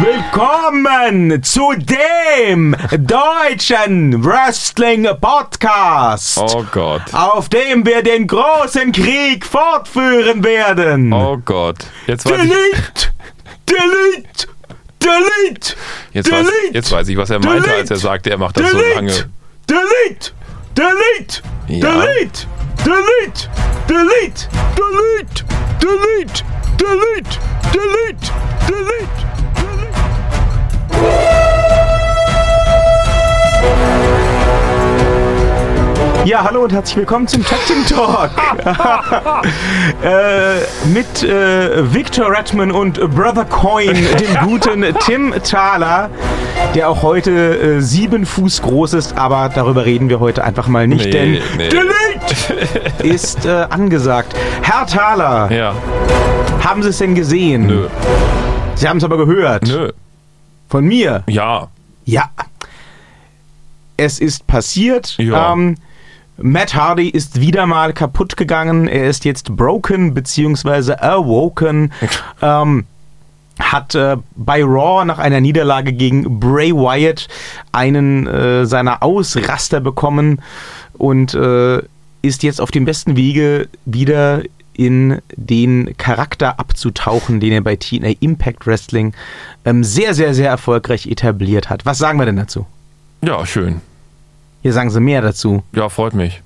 Willkommen zu dem deutschen Wrestling Podcast. Oh Gott. Auf dem wir den großen Krieg fortführen werden. Oh Gott. Jetzt weiß delete, ich. delete, delete. Jetzt, delete, weiß, jetzt weiß ich, was er delete, meinte, als er sagte, er macht das delete, so lange. Delete, delete, ja. delete, delete, delete, delete, delete, delete, delete, delete. Ja, hallo und herzlich willkommen zum Team Talk. äh, mit äh, Victor Redman und Brother Coin, dem guten Tim Thaler, der auch heute äh, sieben Fuß groß ist, aber darüber reden wir heute einfach mal nicht, Nee, denn nee. Delete ist äh, angesagt. Herr Thaler, Ja. haben Sie es denn gesehen? Nö. Sie haben es aber gehört. Nö. Von mir. Ja. Ja. Es ist passiert. Ja. Ähm, Matt Hardy ist wieder mal kaputt gegangen. Er ist jetzt broken bzw. awoken. ähm, hat äh, bei Raw nach einer Niederlage gegen Bray Wyatt einen äh, seiner Ausraster bekommen und äh, ist jetzt auf dem besten Wege wieder in den Charakter abzutauchen, den er bei TNA Impact Wrestling ähm, sehr, sehr, sehr erfolgreich etabliert hat. Was sagen wir denn dazu? Ja, schön. Hier sagen Sie mehr dazu. Ja, freut mich.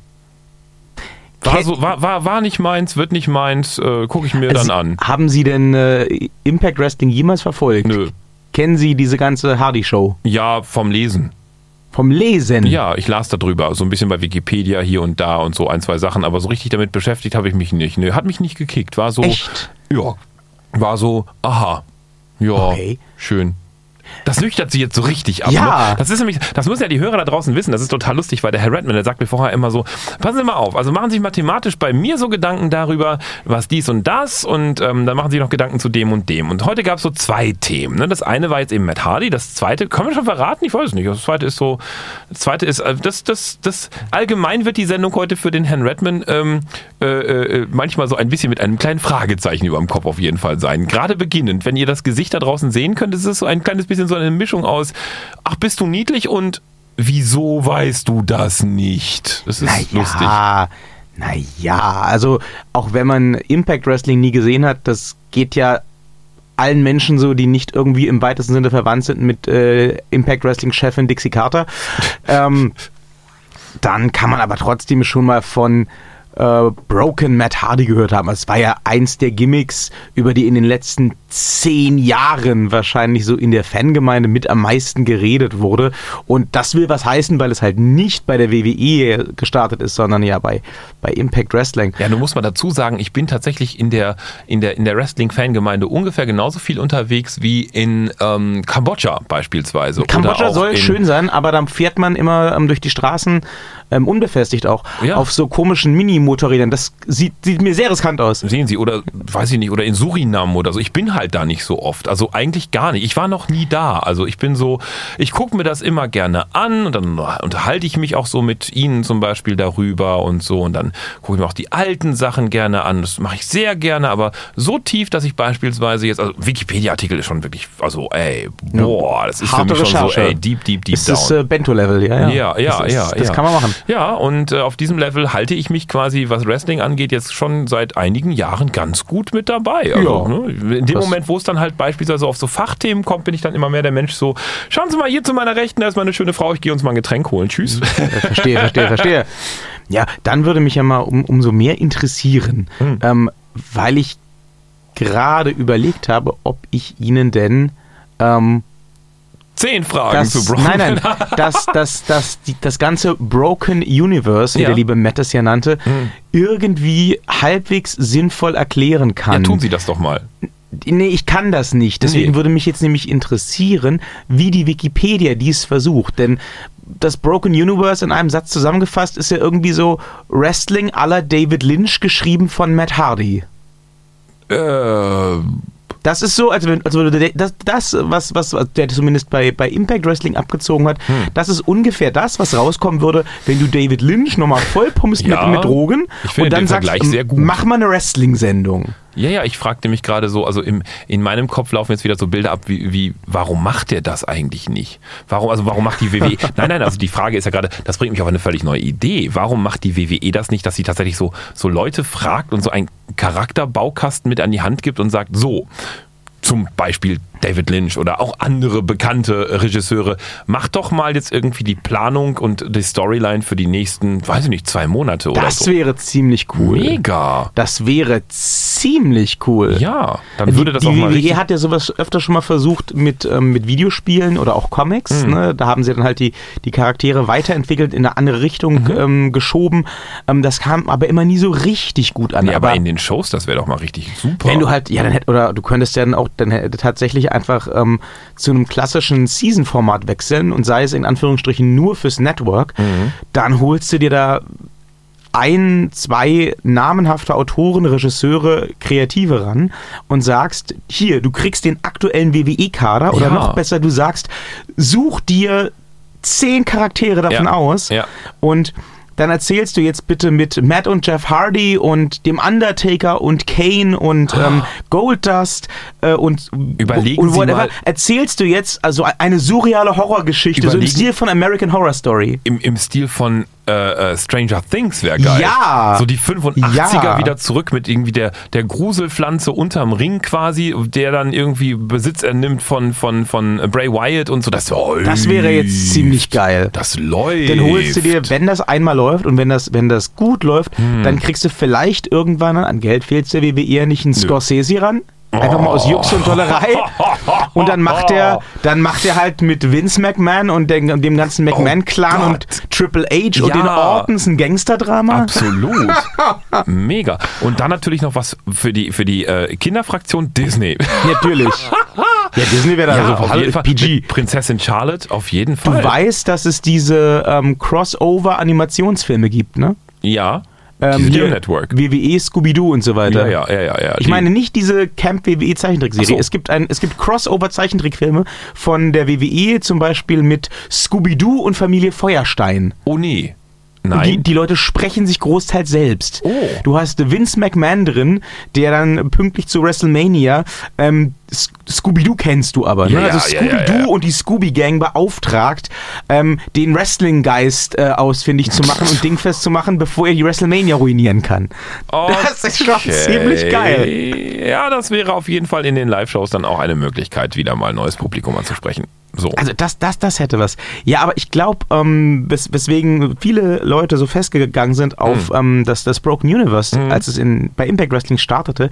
War, so, war, war, war nicht meins, wird nicht meins, äh, gucke ich mir dann Sie- an. Haben Sie denn äh, Impact Wrestling jemals verfolgt? Nö. Kennen Sie diese ganze Hardy-Show? Ja, vom Lesen. Vom Lesen? Ja, ich las darüber, so ein bisschen bei Wikipedia hier und da und so ein, zwei Sachen, aber so richtig damit beschäftigt habe ich mich nicht. Nö, hat mich nicht gekickt. War so, Echt? ja, war so, aha, ja, Okay. schön. Das nüchtert sie jetzt so richtig ab. Ja. Ne? Das ist nämlich, das müssen ja die Hörer da draußen wissen. Das ist total lustig, weil der Herr Redman, der sagt mir vorher immer so, passen Sie mal auf, also machen Sie sich mathematisch bei mir so Gedanken darüber, was dies und das und ähm, dann machen Sie noch Gedanken zu dem und dem. Und heute gab es so zwei Themen. Ne? Das eine war jetzt eben Matt Hardy, das zweite, können wir schon verraten? Ich weiß es nicht. Das zweite ist so, das zweite ist, äh, das, das, das, allgemein wird die Sendung heute für den Herrn Redman ähm, äh, äh, manchmal so ein bisschen mit einem kleinen Fragezeichen über dem Kopf auf jeden Fall sein. Gerade beginnend, wenn ihr das Gesicht da draußen sehen könnt, ist es so ein kleines bisschen so eine Mischung aus, ach, bist du niedlich und wieso weißt du das nicht? Das ist lustig. Ja, naja, also auch wenn man Impact Wrestling nie gesehen hat, das geht ja allen Menschen so, die nicht irgendwie im weitesten Sinne verwandt sind mit äh, Impact Wrestling Chefin Dixie Carter. ähm, dann kann man aber trotzdem schon mal von äh, Broken Matt Hardy gehört haben. Es war ja eins der Gimmicks, über die in den letzten zehn Jahren wahrscheinlich so in der Fangemeinde mit am meisten geredet wurde. Und das will was heißen, weil es halt nicht bei der WWE gestartet ist, sondern ja bei, bei Impact Wrestling. Ja, nun muss man dazu sagen, ich bin tatsächlich in der, in der, in der Wrestling-Fangemeinde ungefähr genauso viel unterwegs wie in ähm, Kambodscha beispielsweise. Kambodscha soll schön sein, aber dann fährt man immer ähm, durch die Straßen, ähm, unbefestigt auch, Ja. auf so komischen Mini-Motorrädern. Das sieht, sieht mir sehr riskant aus. Sehen Sie, oder weiß ich nicht, oder in Surinam oder so. Ich bin halt da nicht so oft. Also eigentlich gar nicht. Ich war noch nie da. Also ich bin so, ich gucke mir das immer gerne an und dann unterhalte ich mich auch so mit Ihnen zum Beispiel darüber und so. Und dann gucke ich mir auch die alten Sachen gerne an. Das mache ich sehr gerne, aber so tief, dass ich beispielsweise jetzt, also Wikipedia-Artikel ist schon wirklich, also ey, boah, das ist Harte für mich schon Recherche. so, ey, deep, deep, deep Ist down. das äh, Bento-Level, ja, ja. Ja, ja, das ist, ja. Das ja. kann man machen. Ja, und äh, auf diesem Level halte ich mich quasi, was Wrestling angeht, jetzt schon seit einigen Jahren ganz gut mit dabei. Also, Ja. ne, in dem Das- Moment, wo es dann halt beispielsweise auf so Fachthemen kommt, bin ich dann immer mehr der Mensch so, schauen Sie mal hier zu meiner Rechten, da ist meine schöne Frau, ich gehe uns mal ein Getränk holen. Tschüss. Ja, verstehe, verstehe, verstehe. Ja, dann würde mich ja mal um, umso mehr interessieren, Hm. ähm, weil ich gerade überlegt habe, ob ich Ihnen denn ähm, Zehn Fragen das, zu Brock. nein, nein, das, das, das, die, das ganze Broken Universe, wie Ja. der liebe Matt es ja nannte, irgendwie halbwegs sinnvoll erklären kann. Ja, tun Sie das doch mal. Nee, ich kann das nicht. Deswegen Nee. würde mich jetzt nämlich interessieren, wie die Wikipedia dies versucht. Denn das Broken Universe in einem Satz zusammengefasst ist ja irgendwie so Wrestling aller David Lynch geschrieben von Matt Hardy. Äh, Das ist so, als wenn, als würde der- das, das was, was der zumindest bei, bei Impact Wrestling abgezogen hat, Hm. das ist ungefähr das, was rauskommen würde, wenn du David Lynch nochmal vollpumpst Ja, mit, mit Drogen und dann sagst, Vergleich sehr gut. mach mal eine Wrestling-Sendung. Ja, ja, ich fragte mich gerade so, also im, in meinem Kopf laufen jetzt wieder so Bilder ab, wie, wie warum macht der das eigentlich nicht? Warum, also warum macht die WWE? nein, nein, also die Frage ist ja gerade, das bringt mich auf eine völlig neue Idee. Warum macht die WWE das nicht, dass sie tatsächlich so, so Leute fragt und so einen Charakterbaukasten mit an die Hand gibt und sagt, so, zum Beispiel David Lynch oder auch andere bekannte Regisseure, macht doch mal jetzt irgendwie die Planung und die Storyline für die nächsten, weiß ich nicht, zwei Monate oder Das so. wäre ziemlich cool. Mega. Das wäre ziemlich cool. Ja, dann würde das die, auch die mal WWE richtig. hat ja sowas öfter schon mal versucht mit, ähm, mit Videospielen oder auch Comics. Mhm. Ne? Da haben sie dann halt die, die Charaktere weiterentwickelt, in eine andere Richtung Mhm. ähm, geschoben. Ähm, das kam aber immer nie so richtig gut an. Nee, aber, aber in den Shows, das wäre doch mal richtig super. wenn du halt, ja, dann hätt, oder du könntest ja dann auch dann hätt- tatsächlich einfach ähm, zu einem klassischen Season-Format wechseln und sei es in Anführungsstrichen nur fürs Network, Mhm. dann holst du dir da ein, zwei namenhafte Autoren, Regisseure, Kreative ran und sagst, hier, du kriegst den aktuellen WWE-Kader oder Ja. noch besser, du sagst, such dir zehn Charaktere davon Ja. aus Ja. und dann erzählst du jetzt bitte mit Matt und Jeff Hardy und dem Undertaker und Kane und ähm, Goldust äh, und, Überlegen und Sie whatever. mal- Erzählst du jetzt also eine surreale Horrorgeschichte, so im Stil von American Horror Story. Im, Im Stil von äh, äh, Stranger Things wäre geil. Ja. So die 85er Ja. wieder zurück mit irgendwie der, der Gruselpflanze unterm Ring quasi, der dann irgendwie Besitz ernimmt von, von, von Bray Wyatt und so. Das, Das wäre jetzt ziemlich geil. Das läuft. Dann holst du dir, wenn das einmal läuft und wenn das, wenn das gut läuft, Hm. dann kriegst du vielleicht irgendwann an Geld fehlt der WWE eher nicht einen Scorsese ran. Einfach mal aus Jux und Tollerei. Und dann macht er, dann macht er halt mit Vince McMahon und dem, dem ganzen McMahon-Clan Oh und. Triple H und Ja. den Ortons ein Gangsterdrama. Absolut. Mega. Und dann natürlich noch was für die, für die äh, Kinderfraktion Disney. Natürlich. Ja, Disney wäre da Ja, so auf jeden Fall. PG. Prinzessin Charlotte, auf jeden Du Fall. weißt, dass es diese ähm, Crossover-Animationsfilme gibt, ne? ja. Ähm, Video Network. WWE, Scooby-Doo und so weiter. Ja, ja, ja, ja. Ich meine nicht diese Camp WWE Zeichentrickserie. So. Es gibt ein, es gibt Crossover Zeichentrickfilme von der WWE zum Beispiel mit Scooby-Doo und Familie Feuerstein. Oh nee. Nein. Die, die Leute sprechen sich großteils selbst. Oh. Du hast Vince McMahon drin, der dann pünktlich zu WrestleMania ähm, Scooby-Doo kennst du aber. Ne? ja, also ja, ja, Scooby-Doo ja. und die Scooby-Gang beauftragt, ähm, den Wrestling-Geist äh, ausfindig zu machen und dingfest zu machen, bevor er die WrestleMania ruinieren kann. Das ist schon Okay. ziemlich geil. Ja, das wäre auf jeden Fall in den Live-Shows dann auch eine Möglichkeit, wieder mal neues Publikum anzusprechen. So. Also das, das, das hätte was. Ja, aber ich glaube, ähm, wes weswegen viele Leute so festgegangen sind auf Hm. ähm, das, das Broken Universe, als es in, bei Impact Wrestling startete,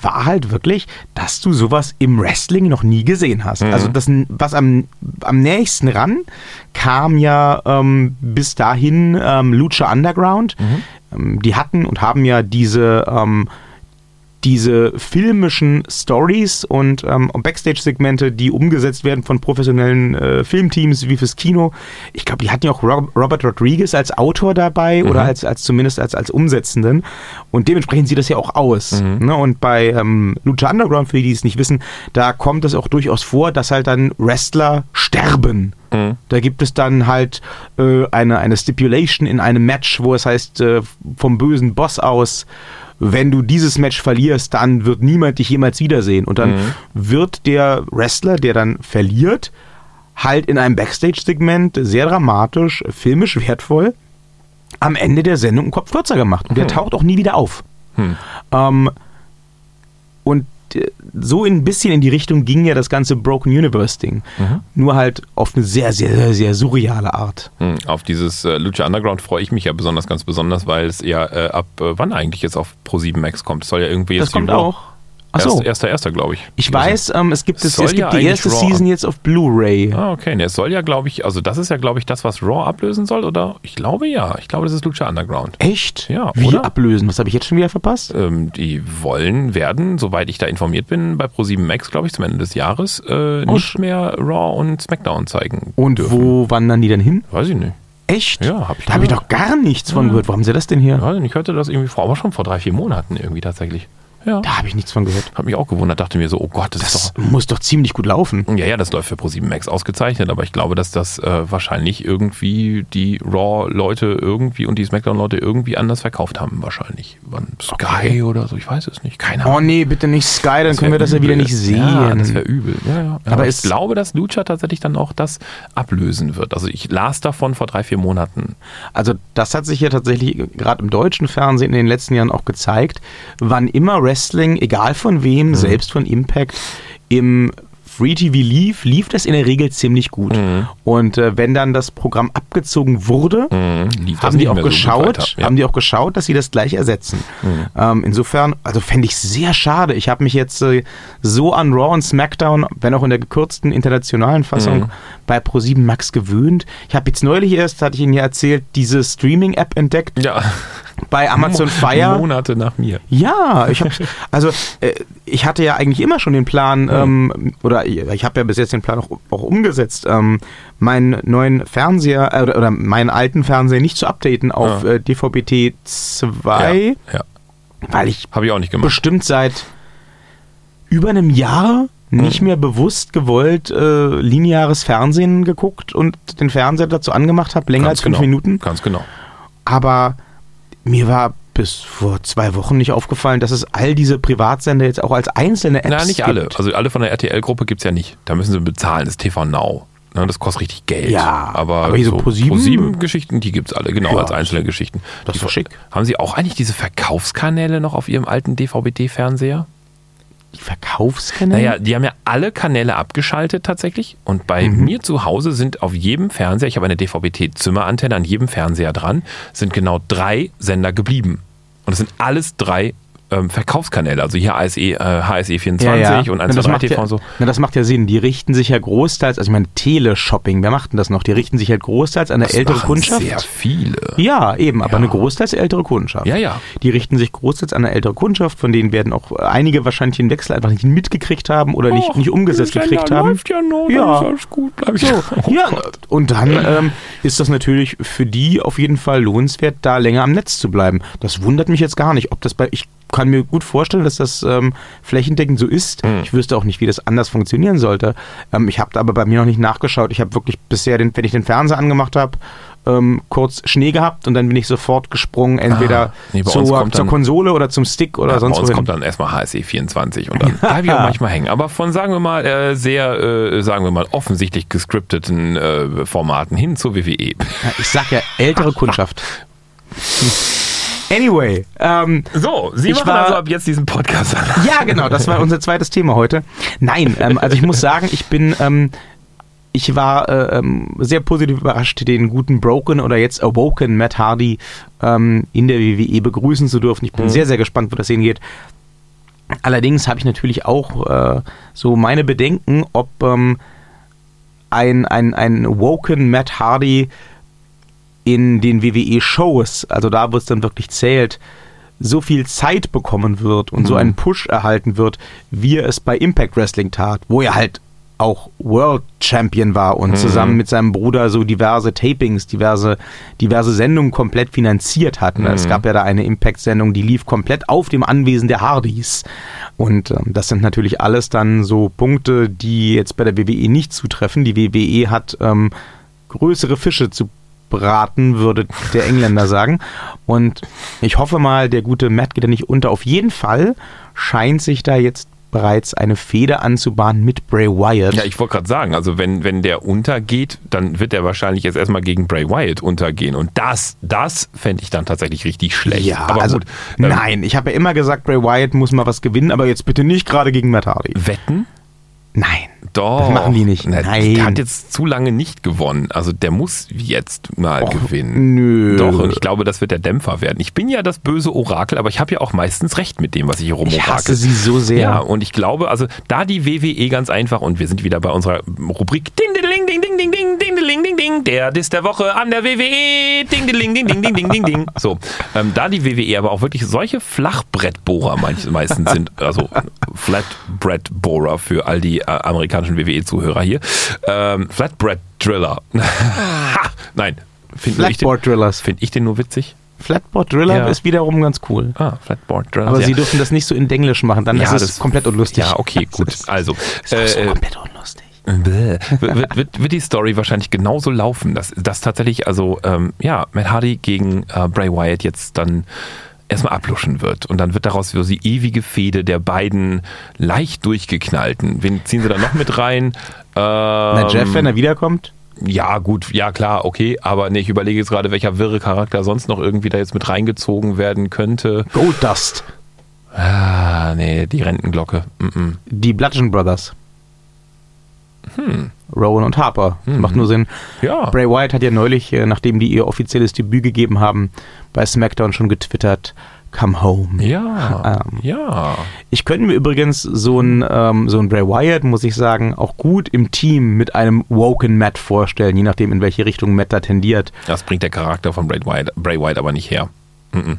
war halt wirklich, dass du sowas im Wrestling noch nie gesehen hast. Hm. Also das, was am, am nächsten ran kam ja ähm, bis dahin ähm, Lucha Underground. Mhm. Ähm, die hatten und haben ja diese ähm, diese filmischen Stories und ähm, Backstage-Segmente, die umgesetzt werden von professionellen äh, Filmteams wie fürs Kino. Ich glaube, die hatten ja auch Rob Robert Rodriguez als Autor dabei oder als, als zumindest als, als Umsetzenden. Und dementsprechend sieht das ja auch aus. Ne? Und bei ähm, Lucha Underground, für die, die es nicht wissen, da kommt es auch durchaus vor, dass halt dann Wrestler sterben. Da gibt es dann halt äh, eine, eine Stipulation in einem Match, wo es heißt, äh, vom bösen Boss aus, wenn du dieses Match verlierst, dann wird niemand dich jemals wiedersehen. Und dann wird der Wrestler, der dann verliert, halt in einem Backstage-Segment sehr dramatisch, filmisch wertvoll, am Ende der Sendung einen Kopf kürzer gemacht. Und der taucht auch nie wieder auf. Ähm, und so ein bisschen in die Richtung ging ja das ganze Broken Universe-Ding. Nur halt auf eine sehr, sehr, sehr, sehr surreale Art. Hm, Auf dieses äh, Lucha Underground freue ich mich ja besonders, ganz besonders, weil es ja äh, ab äh, wann eigentlich jetzt auf Pro7 Max kommt. Es soll ja irgendwie jetzt Das kommt Raw- auch. Achso, Erst, erster, erster, glaube ich. ich weiß, ähm, es gibt, es, es gibt ja die erste Raw- Season jetzt auf Blu-ray. Ah, okay. Ne, es soll ja, glaube ich, also das ist ja, glaube ich, das, was Raw ablösen soll, oder? Ich glaube ja. Ich glaube, das ist Lucha Underground. Echt? Ja, Wie oder? ablösen? Was habe ich jetzt schon wieder verpasst? Ähm, die wollen werden, soweit ich da informiert bin, bei Pro7 Max, glaube ich, zum Ende des Jahres äh, Oh, nicht mehr Raw und SmackDown zeigen. Und dürfen. wo wandern die denn hin? Weiß ich nicht. Echt? Ja, hab ich Da habe ich doch gar nichts von gehört. Wo haben sie das denn hier? Ich hörte das irgendwie vor, aber schon vor drei, vier Monaten irgendwie tatsächlich. Ja. Da habe ich nichts von gehört. Hat mich auch gewundert, dachte mir so, oh Gott, das, Das ist doch. muss doch ziemlich gut laufen. Ja, ja, das läuft für Pro7 Max ausgezeichnet, aber ich glaube, dass das äh, wahrscheinlich irgendwie die Raw-Leute irgendwie und die SmackDown-Leute irgendwie anders verkauft haben, wahrscheinlich. Über Sky Okay. oder so, ich weiß es nicht. Keine Ahnung. Oh nee, bitte nicht Sky, dann Das können wir das ja wieder nicht sehen. Ja, das wäre übel. Ja, ja. Aber, Aber ich glaube, dass Lucha tatsächlich dann auch das ablösen wird. Also ich las davon vor drei, vier Monaten. Also das hat sich ja tatsächlich gerade im deutschen Fernsehen in den letzten Jahren auch gezeigt, wann immer Wrestling, egal von wem, selbst von Impact, im Free TV lief, lief das in der Regel ziemlich gut. Und äh, wenn dann das Programm abgezogen wurde, Mhm. Haben die auch so geschaut, weiter. Ja. Mhm. haben die auch geschaut, dass sie das gleich ersetzen. Ähm, insofern, also fände ich sehr schade. Ich habe mich jetzt äh, so an Raw und SmackDown, wenn auch in der gekürzten internationalen Fassung, Mhm. bei Pro7 Max gewöhnt. Ich habe jetzt neulich erst, hatte ich Ihnen ja erzählt, diese Streaming-App entdeckt ja. Bei Amazon Fire. Monate nach mir. Ja, ich habe also äh, ich hatte ja eigentlich immer schon den Plan ähm, oder ich habe ja bis jetzt den Plan auch, auch umgesetzt, ähm, meinen neuen Fernseher äh, oder, meinen alten Fernseher nicht zu updaten auf Ja. äh, DVB-T 2, Ja, ja. weil ich habe ich auch nicht gemacht. bestimmt seit über einem Jahr nicht mehr bewusst gewollt äh, lineares Fernsehen geguckt und den Fernseher dazu angemacht habe, länger als fünf genau. Minuten. Ganz genau. Aber mir war bis vor zwei Wochen nicht aufgefallen, dass es all diese Privatsender jetzt auch als einzelne Apps Na, nicht gibt. alle. Also alle von der RTL-Gruppe gibt es ja nicht. Da müssen sie bezahlen. Das ist TV Now. Ne, das kostet richtig Geld. Ja, aber, aber so ProSieben? ProSieben-Geschichten, die gibt es alle, genau, Ja, als einzelne Geschichten. das die, ist doch schick. Haben Sie auch eigentlich diese Verkaufskanäle noch auf Ihrem alten DVB-T-Fernseher? Die Verkaufskanäle? Naja, die haben ja alle Kanäle abgeschaltet tatsächlich. Und bei Mhm. mir zu Hause sind auf jedem Fernseher, ich habe eine DVB-T-Zimmerantenne an jedem Fernseher dran, sind genau drei Sender geblieben. Und es sind alles drei ähm, Verkaufskanäle. Also hier ASE, äh, HSE 24 und Na, 1, das 2, 3 macht TV ja, und so. Na, das macht ja Sinn. Die richten sich ja großteils, also ich meine, Teleshopping, wer macht denn das noch? Die richten sich halt großteils an eine Das ältere Kundschaft. Sehr viele. Ja, eben, aber Ja. eine großteils ältere Kundschaft. Ja, ja. Die richten sich großteils an eine ältere Kundschaft, von denen werden auch einige wahrscheinlich den Wechsel einfach nicht mitgekriegt haben oder nicht, Och, nicht umgesetzt der gekriegt haben. läuft ja noch, Ja. alles gut. Bleib ich So, ja, und dann ähm, ist das natürlich für die auf jeden Fall lohnenswert, da länger am Netz zu bleiben. Das wundert mich jetzt gar nicht. Ob das bei, ich kann mir gut vorstellen, dass das ähm, flächendeckend so ist. Hm. Ich wüsste auch nicht, wie das anders funktionieren sollte. Ähm, ich habe aber bei mir noch nicht nachgeschaut. Ich habe wirklich bisher, den, wenn ich den Fernseher angemacht habe, ähm, kurz Schnee gehabt und dann bin ich sofort gesprungen, entweder Ah, nee, zur, zur dann- Konsole oder zum Stick oder Ja, sonst bei uns wohin. kommt dann erstmal HSE 24 und dann bleibe ich auch manchmal hängen. Aber von, sagen wir mal, äh, sehr, äh, sagen wir mal, offensichtlich gescripteten äh, Formaten hin zur WWE. Ja, Ich sag ja, ältere Kundschaft. Anyway, ähm, So, Sie machen war- also ab jetzt diesen Podcast an. Ja, genau, das war unser zweites Thema heute. Nein, ähm, also ich muss sagen, ich bin, ähm, ich war äh, ähm, sehr positiv überrascht, den guten Broken oder jetzt Awoken Matt Hardy ähm, in der WWE begrüßen zu dürfen. Ich bin sehr, sehr gespannt, wo das hingeht. Allerdings habe ich natürlich auch äh, so meine Bedenken, ob ähm, ein, ein, ein Woken Matt Hardy in den WWE-Shows, also da, wo es dann wirklich zählt, so viel Zeit bekommen wird und so einen Push erhalten wird, wie er es bei Impact Wrestling tat, wo er halt auch World Champion war und zusammen mit seinem Bruder so diverse Tapings, diverse, diverse Sendungen komplett finanziert hatten. Es gab ja da eine Impact-Sendung, die lief komplett auf dem Anwesen der Hardys. Und ähm, das sind natürlich alles dann so Punkte, die jetzt bei der WWE nicht zutreffen. Die WWE hat ähm, größere Fische zu braten, würde der Engländer sagen. Und ich hoffe mal, der gute Matt geht da nicht unter. Auf jeden Fall scheint sich da jetzt bereits eine Feder anzubahnen mit Bray Wyatt. Ja, ich wollte gerade sagen, also wenn, wenn der untergeht, dann wird er wahrscheinlich jetzt erstmal gegen Bray Wyatt untergehen. Und das, das fände ich dann tatsächlich richtig schlecht. Ja, aber also gut. ähm, nein, ich habe ja immer gesagt, Bray Wyatt muss mal was gewinnen, aber jetzt bitte nicht gerade gegen Matt Hardy. Wetten? Nein. Doch. Das machen die nicht. Na, Nein. Der hat jetzt zu lange nicht gewonnen. Also der muss jetzt mal Och, gewinnen. nö. Doch, und ich glaube, das wird der Dämpfer werden. Ich bin ja das böse Orakel, aber ich habe ja auch meistens recht mit dem, was ich hier Ich rumorakel. hasse sie so sehr. Ja, und ich glaube, also da die WWE ganz einfach, und wir sind wieder bei unserer Rubrik Ding, Ding, der Diss der Woche an der WWE. Ding, ding, ding, ding, ding, ding, ding, ding. So, ähm, da die WWE aber auch wirklich solche Flachbrettbohrer meistens sind, also Flatbreadbohrer für all die äh, amerikanischen WWE-Zuhörer hier. Ähm, Flatbread-Driller. Ah. Nein, finde ich, den, find ich den nur witzig. Flatboard Driller ja. ist wiederum ganz cool. Ah, Flatboard Driller. Aber ja. sie dürfen das nicht so in Denglisch machen, dann ja, ist es komplett unlustig. Ja, okay, gut. Also, ist äh, so komplett unlustig. Bäh. wird, wird, wird die Story wahrscheinlich genauso laufen, dass, dass tatsächlich, also, ähm, ja, Matt Hardy gegen äh, Bray Wyatt jetzt dann erstmal abluschen wird. Und dann wird daraus so die ewige Fehde der beiden leicht durchgeknallten. Wen ziehen sie da noch mit rein? Ähm, Na, Jeff, wenn er wiederkommt? ja, gut, ja klar, okay, aber nee, ich überlege jetzt gerade, welcher wirre Charakter sonst noch irgendwie da jetzt mit reingezogen werden könnte. Goldust. Ah, nee, die Rentenglocke. Mm -mm. Die Bludgeon Brothers. Rowan und Harper. Das macht nur Sinn. Ja. Bray Wyatt hat ja neulich, äh, nachdem die ihr offizielles Debüt gegeben haben, bei SmackDown schon getwittert, come home. Ja, Ähm. ja. Ich könnte mir übrigens so ein, ähm, so ein Bray Wyatt, muss ich sagen, auch gut im Team mit einem Woken Matt vorstellen, je nachdem, in welche Richtung Matt da tendiert. Das bringt der Charakter von Bray Wyatt, Bray Wyatt aber nicht her. Mm -mm.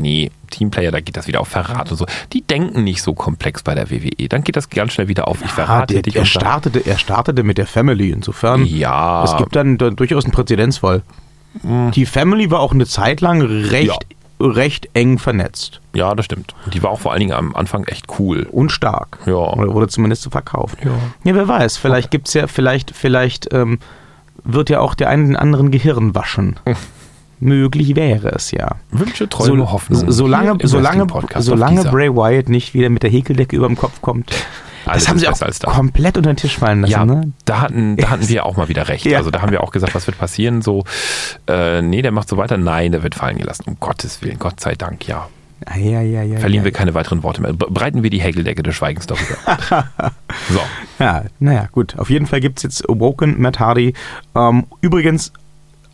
Nee, Teamplayer, da geht das wieder auf Verrat und so. Die denken nicht so komplex bei der WWE. Dann geht das ganz schnell wieder auf. Ich verrate der, dich. er, dann- startete, er startete mit der Family, insofern. Ja. Es gibt dann, da durchaus einen Präzedenzfall. Die Family war auch eine Zeit lang recht, recht eng vernetzt Ja, das stimmt. Die war auch vor allen Dingen am Anfang echt cool. und stark. Ja. Oder wurde zumindest so verkauft. Ja. Ja, wer weiß, vielleicht gibt's ja, vielleicht, vielleicht ähm, wird ja auch der einen den anderen Gehirn waschen. Möglich wäre es ja. Wünsche, Träume, So- Hoffnung. Solange, solange, solange. Bray Wyatt nicht wieder mit der Häkeldecke über dem Kopf kommt. Alles das haben sie auch das. komplett unter den Tisch fallen lassen. Ja, ne? da hatten, da hatten wir auch mal wieder recht. Ja. Also da haben wir auch gesagt, was wird passieren? So, äh, nee, der macht so weiter. Nein, der wird fallen gelassen. Um Gottes Willen, Gott sei Dank, ja. Ja, ja, ja, Verlieren wir keine weiteren Worte mehr. Bre- Breiten wir die Häkeldecke des Schweigens darüber. so. Ja, naja, gut. Auf jeden Fall gibt es jetzt Awoken Matt Hardy. Ähm, übrigens,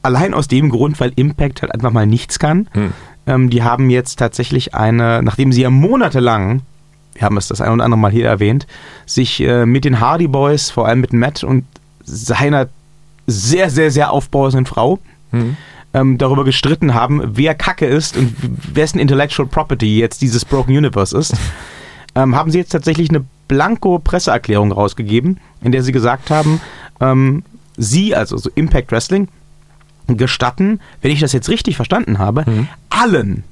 allein aus dem Grund, weil Impact halt einfach mal nichts kann. Hm. Ähm, die haben jetzt tatsächlich eine, nachdem sie ja monatelang, wir haben es das ein oder andere Mal hier erwähnt, sich äh, mit den Hardy Boys, vor allem mit Matt und seiner sehr, sehr, sehr aufbrausenden Frau, Hm. ähm, darüber gestritten haben, wer Kacke ist und wessen Intellectual Property jetzt dieses Broken Universe ist, ähm, haben sie jetzt tatsächlich eine Blanko-Presseerklärung rausgegeben, in der sie gesagt haben, ähm, sie, also so Impact Wrestling, gestatten, wenn ich das jetzt richtig verstanden habe, allen,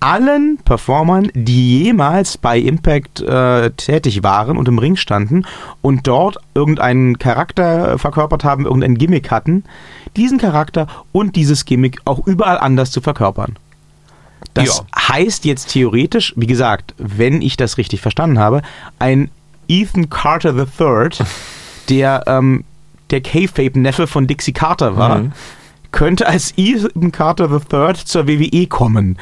allen Performern, die jemals bei Impact äh, tätig waren und im Ring standen und dort irgendeinen Charakter verkörpert haben, irgendein Gimmick hatten, diesen Charakter und dieses Gimmick auch überall anders zu verkörpern. Das heißt jetzt theoretisch, wie gesagt, wenn ich das richtig verstanden habe, ein Ethan Carter III, der ähm, der K-Fape-Neffe von Dixie Carter war, Mhm. Könnte als Ethan Carter III zur WWE kommen.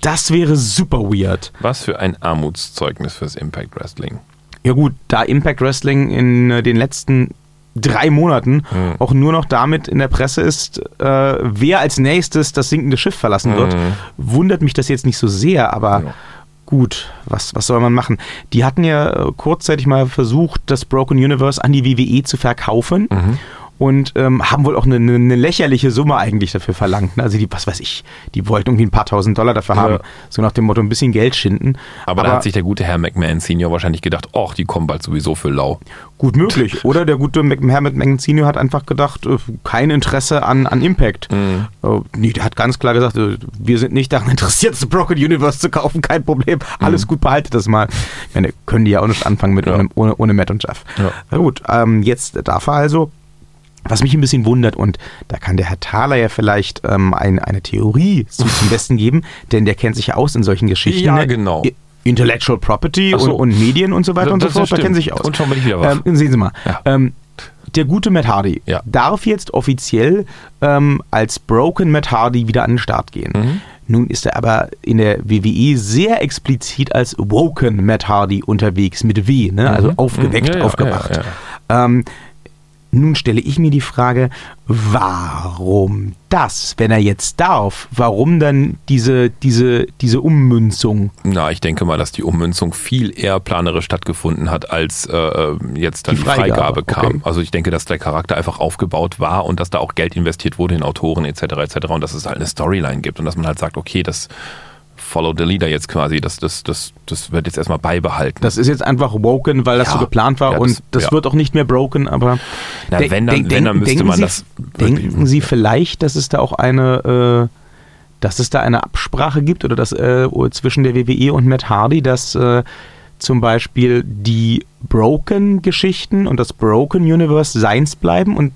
Das wäre super weird. Was für ein Armutszeugnis fürs Impact Wrestling. Ja gut, da Impact Wrestling in äh, den letzten drei Monaten Mhm. auch nur noch damit in der Presse ist, äh, wer als nächstes das sinkende Schiff verlassen wird, Mhm. wundert mich das jetzt nicht so sehr, aber Ja. gut, was, was soll man machen? Die hatten ja äh, kurzzeitig mal versucht, das Broken Universe an die WWE zu verkaufen. Mhm. Und ähm, haben wohl auch eine, eine, lächerliche Summe eigentlich dafür verlangt. ne? Also die, was weiß ich, die wollten irgendwie ein paar tausend Dollar dafür Ja. haben. So nach dem Motto, ein bisschen Geld schinden. Aber, da hat sich der gute Herr McMahon Senior wahrscheinlich gedacht, ach, die kommen bald sowieso für lau. Gut möglich. Oder der gute Herr mit Magazino hat einfach gedacht, äh, kein Interesse an, an Impact. Mhm. Äh, nee, der hat ganz klar gesagt, äh, wir sind nicht daran interessiert, das Broken Universe zu kaufen, kein Problem. Alles gut, behaltet das mal. Ich meine, können die ja auch nicht anfangen mit Mhm. Ja. ohne, ohne, ohne Matt und Jeff. Ja. Na gut, ähm, jetzt darf er also. Was mich ein bisschen wundert, und da kann der Herr Thaler ja vielleicht ähm, ein, eine Theorie zu, zum Besten geben, denn der kennt sich ja aus in solchen Geschichten. Ja, ne? genau. Intellectual Property so. und, und Medien und so weiter Das- und so fort, da kennen sich aus. Und schon bin ich wieder wach. Ähm, sehen Sie mal. Ja. Ähm, der gute Matt Hardy Ja. darf jetzt offiziell ähm, als Broken Matt Hardy wieder an den Start gehen. Mhm. Nun ist er aber in der WWE sehr explizit als Woken Matt Hardy unterwegs mit W, ne? also Mhm. aufgeweckt, Ja, ja, aufgewacht. Ähm, nun stelle ich mir die Frage, warum das, wenn er jetzt darf? Warum dann diese, diese, diese Ummünzung? Na, ich denke mal, dass die Ummünzung viel eher planerisch stattgefunden hat, als äh, jetzt dann Die die Freigabe, Freigabe, kam. okay. Also ich denke, dass der Charakter einfach aufgebaut war und dass da auch Geld investiert wurde in Autoren etc. etc. und dass es halt eine Storyline gibt und dass man halt sagt, okay, das Follow the Leader jetzt quasi, das, das, das, das wird jetzt erstmal beibehalten. Das ist jetzt einfach woken, weil das Ja. so geplant war Ja, und das- das ja. wird auch nicht mehr broken, aber Na, wenn dann- denk- wenn, dann müsste man Sie, das Denken Sie vielleicht, dass es da auch eine, äh, dass es da eine Absprache gibt oder dass äh, zwischen der WWE und Matt Hardy, dass äh, zum Beispiel die Broken-Geschichten und das Broken Universe seins bleiben und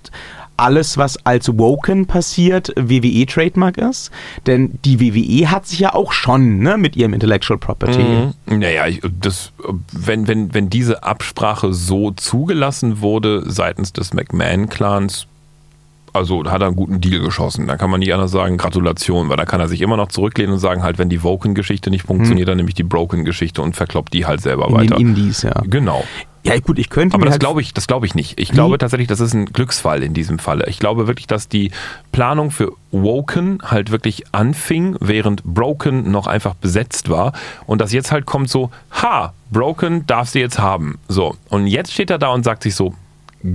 alles, was als Woken passiert, WWE-Trademark ist. Denn die WWE hat sich ja auch schon ne, mit ihrem Intellectual Property. Mhm. Naja, ich, das, wenn, wenn, wenn diese Absprache so zugelassen wurde seitens des McMahon-Clans, also hat er einen guten Deal geschossen. Da kann man nicht anders sagen, Gratulation, weil da kann er sich immer noch zurücklehnen und sagen, halt, wenn die Woken-Geschichte nicht funktioniert, hm. dann nehme ich die Broken-Geschichte und verkloppt die halt selber In weiter. Den Indies, ja. Genau. Ja, gut, ich könnte Aber das halt glaube ich, das glaube ich nicht. Ich glaube tatsächlich, das ist ein Glücksfall in diesem Falle. Ich glaube wirklich, dass die Planung für Woken halt wirklich anfing, während Broken noch einfach besetzt war und das jetzt halt kommt so, ha, Broken darf sie jetzt haben. So. Und jetzt steht er da und sagt sich so,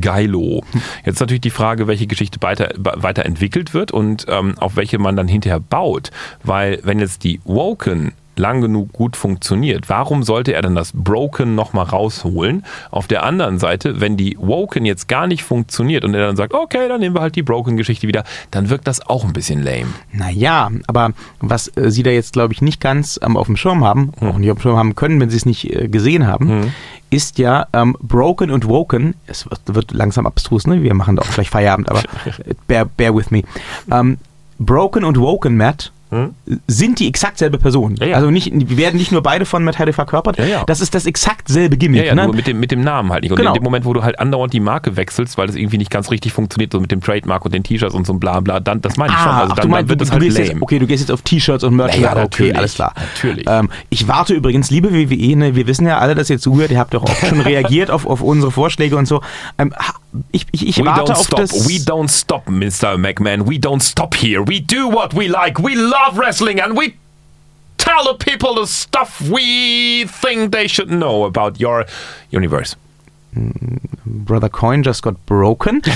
geilo. Jetzt ist natürlich die Frage, welche Geschichte weiter, weiterentwickelt wird und ähm, auf welche man dann hinterher baut. Weil wenn jetzt die Woken lang genug gut funktioniert, warum sollte er dann das Broken nochmal rausholen? Auf der anderen Seite, wenn die Woken jetzt gar nicht funktioniert und er dann sagt, okay, dann nehmen wir halt die Broken-Geschichte wieder, dann wirkt das auch ein bisschen lame. Naja, aber was äh, Sie da jetzt, glaube ich, nicht ganz ähm, auf dem Schirm haben, hm. auch nicht auf dem Schirm haben können, wenn Sie es nicht äh, gesehen haben, hm. ist ja ähm, Broken und Woken, es wird, wird, langsam abstrus, ne? wir machen da auch gleich Feierabend, aber bear, bear with me. Ähm, Broken und Woken, Matt, hm? sind die exakt selbe Person. Ja, ja. Also nicht, wir werden nicht nur beide von Matt Hardy verkörpert, ja, das ist das exakt selbe Gimmick. Ja, ne? nur mit dem, mit dem Namen halt nicht. Und genau. in dem Moment, wo du halt andauernd die Marke wechselst, weil das irgendwie nicht ganz richtig funktioniert, so mit dem Trademark und den T-Shirts und so ein bla bla, dann, das meine ich ah, schon. Also dann, meinst, dann wird das halt lame. Jetzt, okay, du gehst jetzt auf T-Shirts und Merch. Ja, okay, alles klar. Natürlich. Ähm, ich warte übrigens, liebe WWE, ne, wir wissen ja alle, dass ihr zuhört, ihr habt doch auch schon reagiert auf, auf unsere Vorschläge und so. Ähm, ich, ich, ich warte auf stop. das... We don't stop, Mr. McMahon. We don't stop here. We do what we like. We love wrestling and we tell the people the stuff we think they should know about your universe. Hmm. Brother Coin just got broken.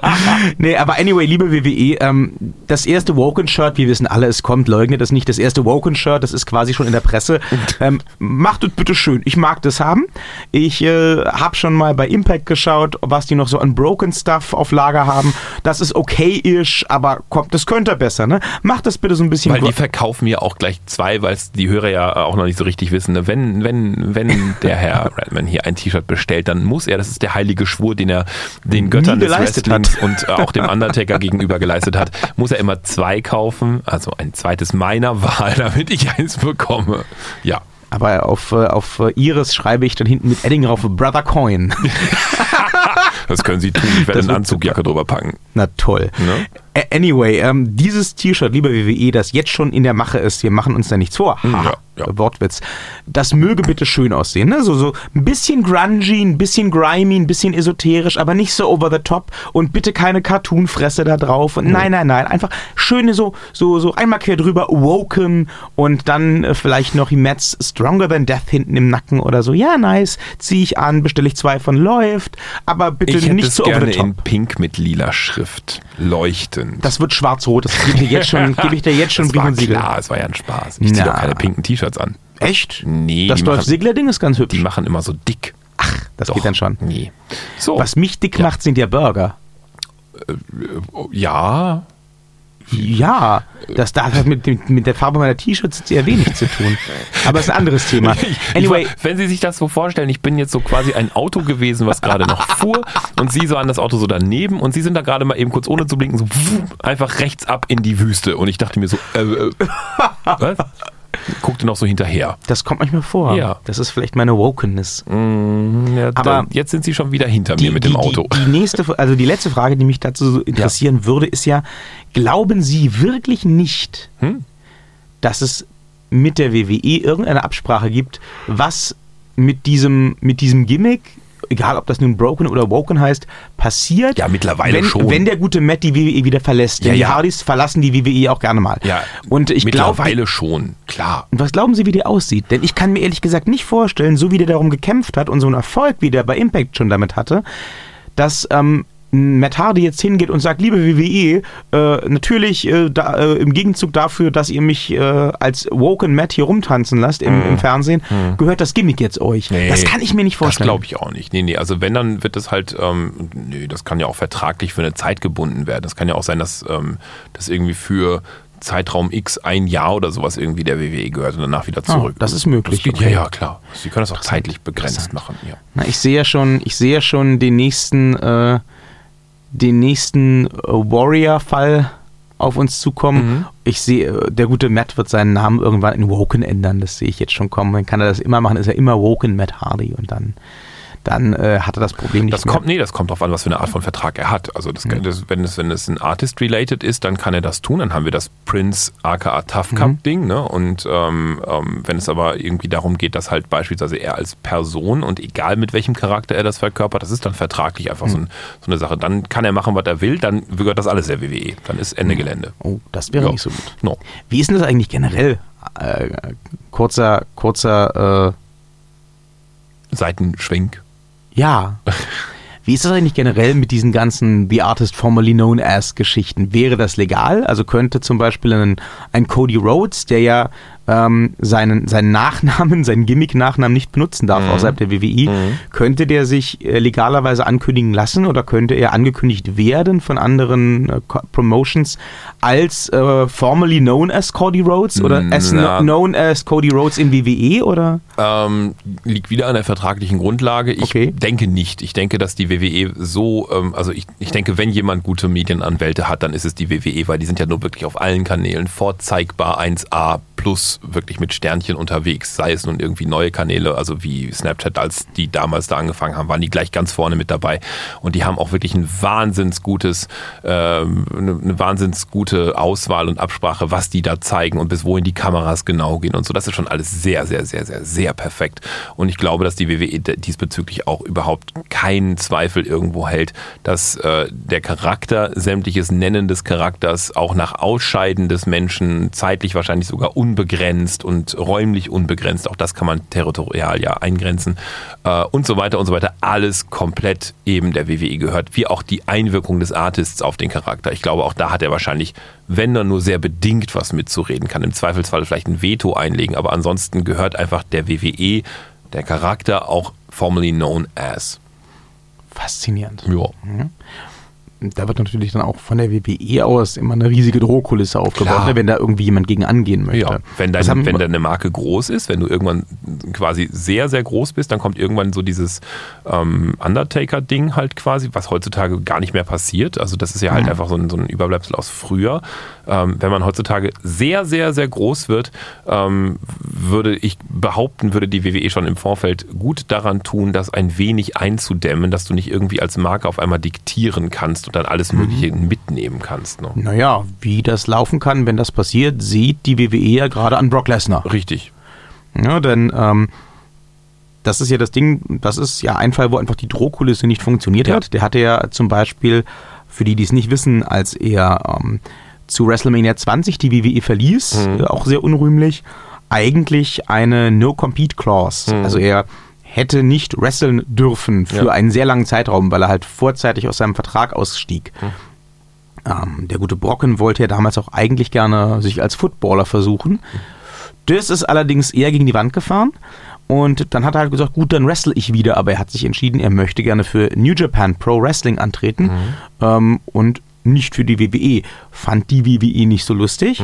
nee, aber anyway, liebe WWE, ähm, das erste Woken-Shirt, wir wissen alle, es kommt, leugnet es nicht. Das erste Woken-Shirt, das ist quasi schon in der Presse. Ähm, macht es bitte schön. Ich mag das haben. Ich äh, habe schon mal bei Impact geschaut, was die noch so an Broken-Stuff auf Lager haben. Das ist okay-ish, aber kommt, das könnte besser, ne? Macht das bitte so ein bisschen. Weil die verkaufen mir auch gleich zwei, weil es die Hörer ja auch noch nicht so richtig wissen. Ne? Wenn, wenn, wenn der Herr Redman hier ein T-Shirt bestellt, dann muss er, das ist der heilige Schwur, den er den Göttern des Wrestlings hat. und auch dem Undertaker gegenüber geleistet hat, muss er immer zwei kaufen, also ein zweites meiner Wahl, damit ich eins bekomme. Ja. Aber auf, äh, auf Iris schreibe ich dann hinten mit Edding drauf Brother Coin. das können Sie tun. Ich werde eine Anzugjacke drüber packen. Na toll. Ne? Anyway, ähm, dieses T-Shirt, lieber WWE, das jetzt schon in der Mache ist, wir machen uns da nichts vor. Ha, ja, ja. Wortwitz. Das möge bitte schön aussehen. Ne? So, so ein bisschen grungy, ein bisschen grimy, ein bisschen esoterisch, aber nicht so over the top und bitte keine Cartoon-Fresse da drauf. Und mhm. nein, nein, nein. Einfach schöne so, so, so einmal quer drüber, woken und dann äh, vielleicht noch Mets Stronger Than Death hinten im Nacken oder so. Ja, nice. Ziehe ich an, bestelle ich zwei von läuft, aber bitte ich nicht so over the top. in pink mit lila Schrift. Leuchten. Das wird schwarz-rot, das gebe ich dir jetzt schon, gebe ich dir jetzt schon Brief und Siegel. Klar, es war ja ein Spaß. Ich ziehe doch keine pinken T-Shirts an. Echt? Nee. Das Dolph Ziggler-Ding ist ganz hübsch. Die machen immer so dick. Ach, das doch, geht dann schon. Nee. So. Was mich dick ja. macht, sind ja Burger. Äh, ja. Ja, das hat mit, mit der Farbe meiner T-Shirts sehr wenig zu tun. Aber es ist ein anderes Thema. Anyway. Ich, wenn Sie sich das so vorstellen, ich bin jetzt so quasi ein Auto gewesen, was gerade noch fuhr und Sie so an das Auto so daneben und Sie sind da gerade mal eben kurz ohne zu blinken so einfach rechts ab in die Wüste und ich dachte mir so, äh, äh, was? Guckte noch so hinterher. Das kommt manchmal vor. Ja. Das ist vielleicht meine Wokenness. Mm, ja, Aber jetzt sind Sie schon wieder hinter die, mir mit die, dem Auto. Die, die, nächste, also die letzte Frage, die mich dazu interessieren ja. würde, ist ja: Glauben Sie wirklich nicht, hm? dass es mit der WWE irgendeine Absprache gibt, was mit diesem, mit diesem Gimmick egal ob das nun Broken oder Woken heißt, passiert. Ja, mittlerweile wenn, schon. Wenn der gute Matt die WWE wieder verlässt. Denn ja, ja. die Hardys verlassen die WWE auch gerne mal. Ja, und ich mittlerweile glaub, schon, klar. Und was glauben Sie, wie der aussieht? Denn ich kann mir ehrlich gesagt nicht vorstellen, so wie der darum gekämpft hat und so einen Erfolg, wie der bei Impact schon damit hatte, dass ähm, Matt Hardy jetzt hingeht und sagt, liebe WWE, äh, natürlich äh, da, äh, im Gegenzug dafür, dass ihr mich äh, als Woken Matt hier rumtanzen lasst im, im Fernsehen, mm. gehört das Gimmick jetzt euch. Nee, das kann ich mir nicht vorstellen. Das glaube ich auch nicht. Nee, nee, also wenn, dann wird es halt, ähm, nee, das kann ja auch vertraglich für eine Zeit gebunden werden. Das kann ja auch sein, dass ähm, das irgendwie für Zeitraum X, ein Jahr oder sowas irgendwie der WWE gehört und danach wieder zurück. Oh, das ist möglich. Das geht. Ja, ja, klar. Sie können das auch zeitlich begrenzt machen. Ja. Na, ich sehe ja schon, ich sehe ja schon den nächsten, äh, den nächsten äh, Warrior-Fall auf uns zukommen. Mhm. Ich sehe, äh, der gute Matt wird seinen Namen irgendwann in Woken ändern. Das sehe ich jetzt schon kommen. Dann kann er das immer machen. Ist er immer Woken Matt Hardy und dann, dann äh, hat er das Problem nicht Das mehr. kommt, nee, das kommt drauf an, was für eine Art von Vertrag er hat. Also das, das, wenn, es, wenn es ein Artist-related ist, dann kann er das tun. Dann haben wir das Prince aka Tough Cup Ding. Ne? Und ähm, ähm, wenn es aber irgendwie darum geht, dass halt beispielsweise er als Person und egal mit welchem Charakter er das verkörpert, das ist dann vertraglich einfach so, ein, so eine Sache. Dann kann er machen, was er will, dann gehört das alles der WWE. Dann ist Ende Gelände. Oh, das wäre Ja. nicht so gut. No. Wie ist denn das eigentlich generell? Äh, kurzer, kurzer, äh, Seitenschwenk. Ja. Wie ist das eigentlich generell mit diesen ganzen The Artist Formerly Known As Geschichten? Wäre das legal? Also könnte zum Beispiel ein, ein Cody Rhodes, der ja ähm, seinen, seinen Nachnamen, seinen Gimmick-Nachnamen nicht benutzen darf Mhm. außerhalb der WWE, könnte der sich äh, legalerweise ankündigen lassen oder könnte er angekündigt werden von anderen äh, Promotions als äh, formerly known as Cody Rhodes oder as Na. no, known as Cody Rhodes in WWE oder? Ähm, liegt wieder an der vertraglichen Grundlage. Ich Okay. denke nicht. Ich denke, dass die WWE so, ähm, also ich, ich denke, wenn jemand gute Medienanwälte hat, dann ist es die WWE, weil die sind ja nur wirklich auf allen Kanälen vorzeigbar 1A plus wirklich mit Sternchen unterwegs. Sei es nun irgendwie neue Kanäle, also wie Snapchat, als die damals da angefangen haben, waren die gleich ganz vorne mit dabei. Und die haben auch wirklich ein wahnsinns gutes, ähm, eine, wahnsinns gute Auswahl und Absprache, was die da zeigen und bis wohin die Kameras genau gehen und so. Das ist schon alles sehr, sehr, sehr, sehr, sehr perfekt. Und ich glaube, dass die WWE diesbezüglich auch überhaupt keinen Zweifel irgendwo hält, dass äh, der Charakter, sämtliches Nennen des Charakters, auch nach Ausscheiden des Menschen, zeitlich wahrscheinlich sogar unbegrenzt und räumlich unbegrenzt, auch das kann man territorial ja eingrenzen äh, und so weiter und so weiter, alles komplett eben der WWE gehört, wie auch die Einwirkung des Artists auf den Charakter. Ich glaube, auch da hat er wahrscheinlich, wenn er nur sehr bedingt was mitzureden kann, im Zweifelsfall vielleicht ein Veto einlegen, aber ansonsten gehört einfach der WWE, der Charakter auch formerly known as. Faszinierend. Ja. Da wird natürlich dann auch von der WWE aus immer eine riesige Drohkulisse aufgebaut, ne, wenn da irgendwie jemand gegen angehen möchte. Ja, wenn, dein, haben- wenn deine Marke groß ist, wenn du irgendwann quasi sehr, sehr groß bist, dann kommt irgendwann so dieses ähm, Undertaker-Ding halt quasi, was heutzutage gar nicht mehr passiert. Also das ist ja halt Mhm. einfach so ein, so ein Überbleibsel aus früher. Ähm, wenn man heutzutage sehr, sehr, sehr groß wird, ähm, würde ich behaupten, würde die WWE schon im Vorfeld gut daran tun, das ein wenig einzudämmen, dass du nicht irgendwie als Marke auf einmal diktieren kannst und dann alles Mhm. Mögliche mitnehmen kannst. Ne? Naja, wie das laufen kann, wenn das passiert, sieht die WWE ja gerade an Brock Lesnar. Richtig. Ja, denn ähm, das ist ja das Ding, das ist ja ein Fall, wo einfach die Drohkulisse nicht funktioniert Ja. hat. Der hatte ja zum Beispiel, für die, die es nicht wissen, als er ähm, zu WrestleMania 20 die WWE verließ, Mhm. äh, auch sehr unrühmlich, eigentlich eine No-Compete-Clause. Mhm. Also er hätte nicht wresteln dürfen für Ja. einen sehr langen Zeitraum, weil er halt vorzeitig aus seinem Vertrag ausstieg. Mhm. Ähm, der gute Brocken wollte ja damals auch eigentlich gerne sich als Footballer versuchen. Das ist allerdings eher gegen die Wand gefahren. Und dann hat er halt gesagt, gut, dann wrestle ich wieder. Aber er hat sich entschieden, er möchte gerne für New Japan Pro Wrestling antreten ähm, und nicht für die WWE. Fand die WWE nicht so lustig.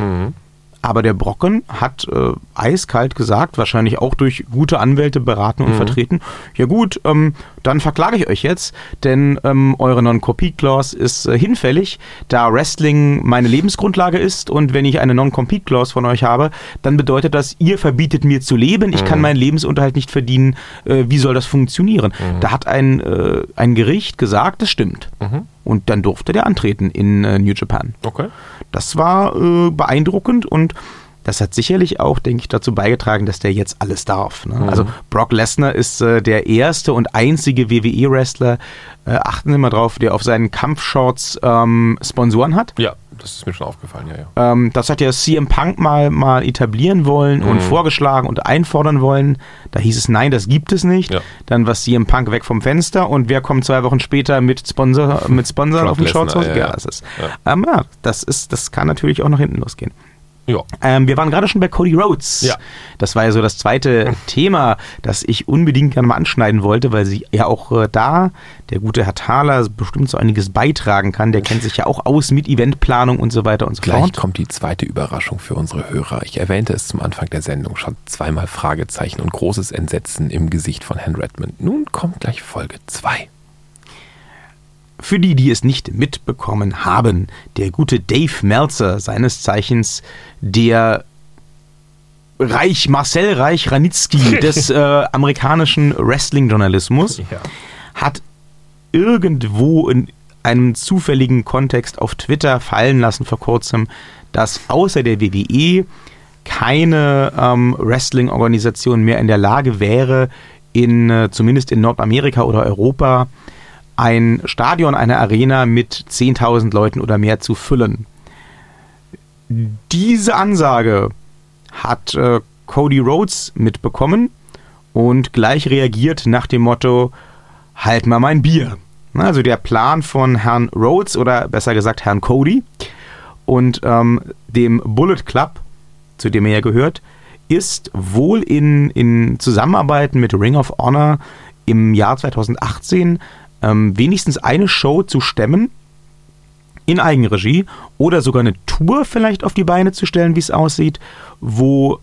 Aber der Brocken hat äh, eiskalt gesagt, wahrscheinlich auch durch gute Anwälte beraten und vertreten, ja gut, ähm, dann verklage ich euch jetzt, denn ähm, eure Non-Compete-Clause ist äh, hinfällig, da Wrestling meine Lebensgrundlage ist und wenn ich eine Non-Compete-Clause von euch habe, dann bedeutet das, ihr verbietet mir zu leben, ich kann meinen Lebensunterhalt nicht verdienen, äh, wie soll das funktionieren? Da hat ein, äh, ein Gericht gesagt, das stimmt. Und dann durfte der antreten in äh, New Japan. Okay. Das war äh, beeindruckend und das hat sicherlich auch, denke ich, dazu beigetragen, dass der jetzt alles darf. Ne? Also Brock Lesnar ist äh, der erste und einzige WWE-Wrestler, äh, achten Sie mal drauf, der auf seinen Kampfshorts ähm, Sponsoren hat. Ja, das ist mir schon aufgefallen, ja, ja. Ähm, das hat ja CM Punk mal, mal etablieren wollen und vorgeschlagen und einfordern wollen. Da hieß es, nein, das gibt es nicht. Ja. Dann war CM Punk weg vom Fenster und wer kommt zwei Wochen später mit Sponsor, mit Sponsor Brock auf den Shorts raus? ja, Ja, ja. das ist. Ja. Ähm, ja, das ist, das kann natürlich auch nach hinten losgehen. Ja. Ähm, wir waren gerade schon bei Cody Rhodes. Ja. Das war ja so das zweite Thema, das ich unbedingt gerne mal anschneiden wollte, weil sie ja auch äh, da, der gute Herr Thaler, bestimmt so einiges beitragen kann. Der kennt sich ja auch aus mit Eventplanung und so weiter und so Gleich fort. kommt die zweite Überraschung für unsere Hörer. Ich erwähnte es zum Anfang der Sendung schon zweimal Fragezeichen und großes Entsetzen im Gesicht von Herrn Redmond. Nun kommt gleich Folge 2. Für die, die es nicht mitbekommen haben, der gute Dave Meltzer, seines Zeichens der Reich, Marcel Reich Ranitzky des äh, amerikanischen Wrestling-Journalismus, Ja. hat irgendwo in einem zufälligen Kontext auf Twitter fallen lassen vor kurzem, dass außer der WWE keine ähm, Wrestling-Organisation mehr in der Lage wäre, in äh, zumindest in Nordamerika oder Europa ein Stadion, eine Arena mit 10.000 Leuten oder mehr zu füllen. Diese Ansage hat äh, Cody Rhodes mitbekommen und gleich reagiert nach dem Motto, halt mal mein Bier. Also der Plan von Herrn Rhodes oder besser gesagt Herrn Cody und ähm, dem Bullet Club, zu dem er ja gehört, ist wohl in, in Zusammenarbeit mit Ring of Honor im Jahr 2018 ähm, wenigstens eine Show zu stemmen in Eigenregie oder sogar eine Tour vielleicht auf die Beine zu stellen, wie es aussieht, wo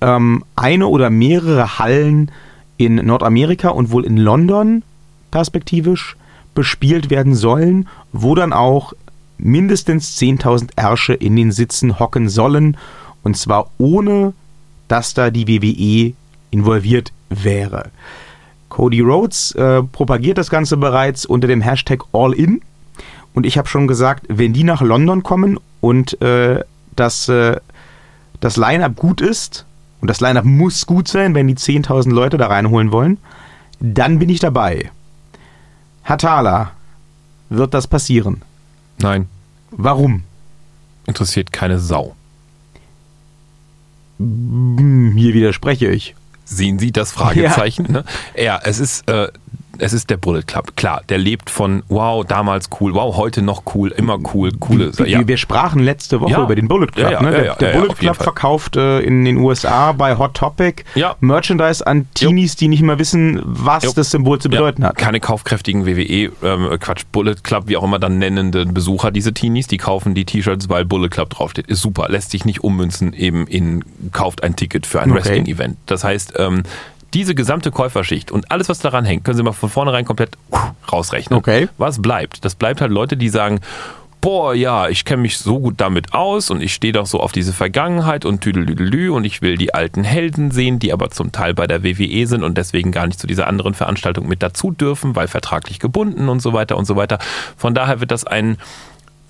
ähm, eine oder mehrere Hallen in Nordamerika und wohl in London perspektivisch bespielt werden sollen, wo dann auch mindestens 10.000 Ärsche in den Sitzen hocken sollen und zwar ohne, dass da die WWE involviert wäre. Cody Rhodes äh, propagiert das Ganze bereits unter dem Hashtag AllIn und ich habe schon gesagt, wenn die nach London kommen und äh, das, äh, das Line-Up gut ist, und das Line-Up muss gut sein, wenn die 10.000 Leute da reinholen wollen, dann bin ich dabei. Thaler, wird das passieren? Nein, Warum? interessiert keine Sau. Hm, Hier widerspreche ich. Sehen Sie das Fragezeichen? Ja, ne? ja es ist. Äh, es ist der Bullet Club. Klar, der lebt von wow, damals cool, wow, heute noch cool, immer cool, coole. Wir, ja. wir sprachen letzte Woche Ja. über den Bullet Club. Ja, ne? Der, der Bullet Club verkauft äh, in den USA bei Hot Topic. Merchandise an Teenies, die nicht mehr wissen, was Jo. das Symbol zu bedeuten hat. Keine kaufkräftigen WWE, ähm, Quatsch, Bullet Club, wie auch immer dann nennenden Besucher, diese Teenies, die kaufen die T-Shirts, weil Bullet Club draufsteht. Ist super, lässt sich nicht ummünzen eben in, kauft ein Ticket für ein Okay. Wrestling-Event. Das heißt, ähm, diese gesamte Käuferschicht und alles, was daran hängt, können Sie mal von vornherein komplett rausrechnen. Okay. Was bleibt? Das bleibt halt Leute, die sagen, boah, ja, ich kenne mich so gut damit aus und ich stehe doch so auf diese Vergangenheit und tüdelüdelü und ich will die alten Helden sehen, die aber zum Teil bei der WWE sind und deswegen gar nicht zu dieser anderen Veranstaltung mit dazu dürfen, weil vertraglich gebunden und so weiter und so weiter. Von daher wird das ein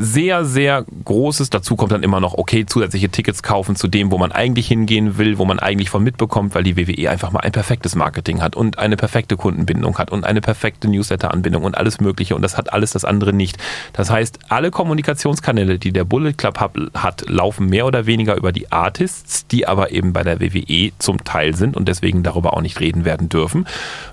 sehr, sehr großes. Dazu kommt dann immer noch, okay, zusätzliche Tickets kaufen zu dem, wo man eigentlich hingehen will, wo man eigentlich von mitbekommt, weil die WWE einfach mal ein perfektes Marketing hat und eine perfekte Kundenbindung hat und eine perfekte Newsletter-Anbindung und alles Mögliche. Und das hat alles das andere nicht. Das heißt, alle Kommunikationskanäle, die der Bullet Club hat, laufen mehr oder weniger über die Artists, die aber eben bei der WWE zum Teil sind und deswegen darüber auch nicht reden werden dürfen.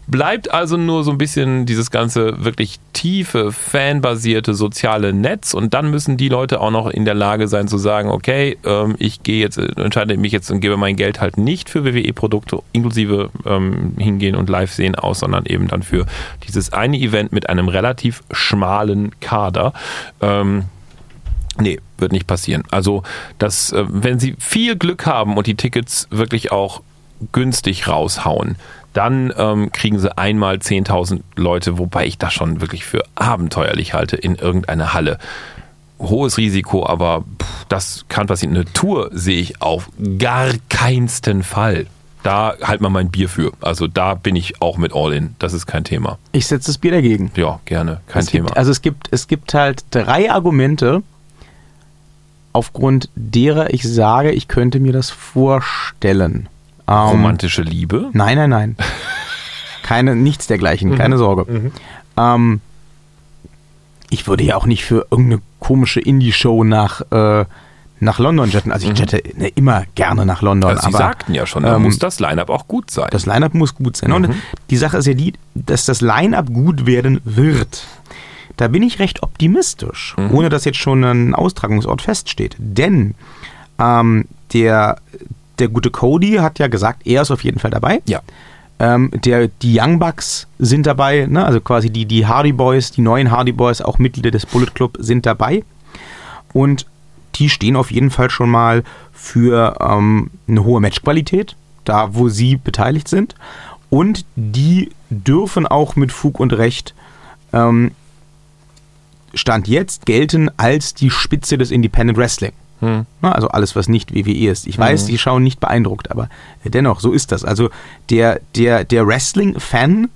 Bleibt also nur so ein bisschen dieses ganze wirklich tiefe, fanbasierte soziale Netz und dann müssen die Leute auch noch in der Lage sein zu sagen, okay, ähm, ich gehe jetzt, äh, entscheide mich jetzt und gebe mein Geld halt nicht für WWE-Produkte inklusive ähm, hingehen und live sehen aus, sondern eben dann für dieses eine Event mit einem relativ schmalen Kader. Ähm, Nee, wird nicht passieren. Also, das, äh, wenn Sie viel Glück haben und die Tickets wirklich auch günstig raushauen, dann ähm, kriegen Sie einmal 10.000 Leute, wobei ich das schon wirklich für abenteuerlich halte, in irgendeine Halle. Hohes Risiko, aber pff, das kann passieren. Eine Tour sehe ich auf gar keinsten Fall. Da halt mal mein Bier für. Also da bin ich auch mit All in. Das ist kein Thema. Ich setze das Bier dagegen. Ja, gerne. Kein es Thema. Gibt, also es gibt, es gibt halt drei Argumente, aufgrund derer ich sage, ich könnte mir das vorstellen. Ähm, Romantische Liebe. Nein, nein, nein. Keine, nichts dergleichen, keine Sorge. Ähm, ich würde ja auch nicht für irgendeine komische Indie-Show nach, äh, nach London jetten. Also ich jette ne, immer gerne nach London. Also Sie aber sagten ja schon, da ähm, muss das Line-Up auch gut sein. das Line-Up muss gut sein. Und die Sache ist ja die, dass das Line-Up gut werden wird. Da bin ich recht optimistisch, ohne dass jetzt schon ein Austragungsort feststeht. Denn Ähm, der, der gute Cody hat ja gesagt, er ist auf jeden Fall dabei. Ja. Ähm, der, die Young Bucks sind dabei, ne? also quasi die, die Hardy Boys, die neuen Hardy Boys, auch Mitglieder des Bullet Club sind dabei. Und die stehen auf jeden Fall schon mal für ähm, eine hohe Matchqualität, da wo sie beteiligt sind. Und die dürfen auch mit Fug und Recht ähm, Stand jetzt gelten als die Spitze des Independent Wrestling. Hm. Also alles, was nicht WWE ist. Ich weiß, die schauen nicht beeindruckt, aber dennoch, so ist das. Also der, der, der Wrestling-Fan,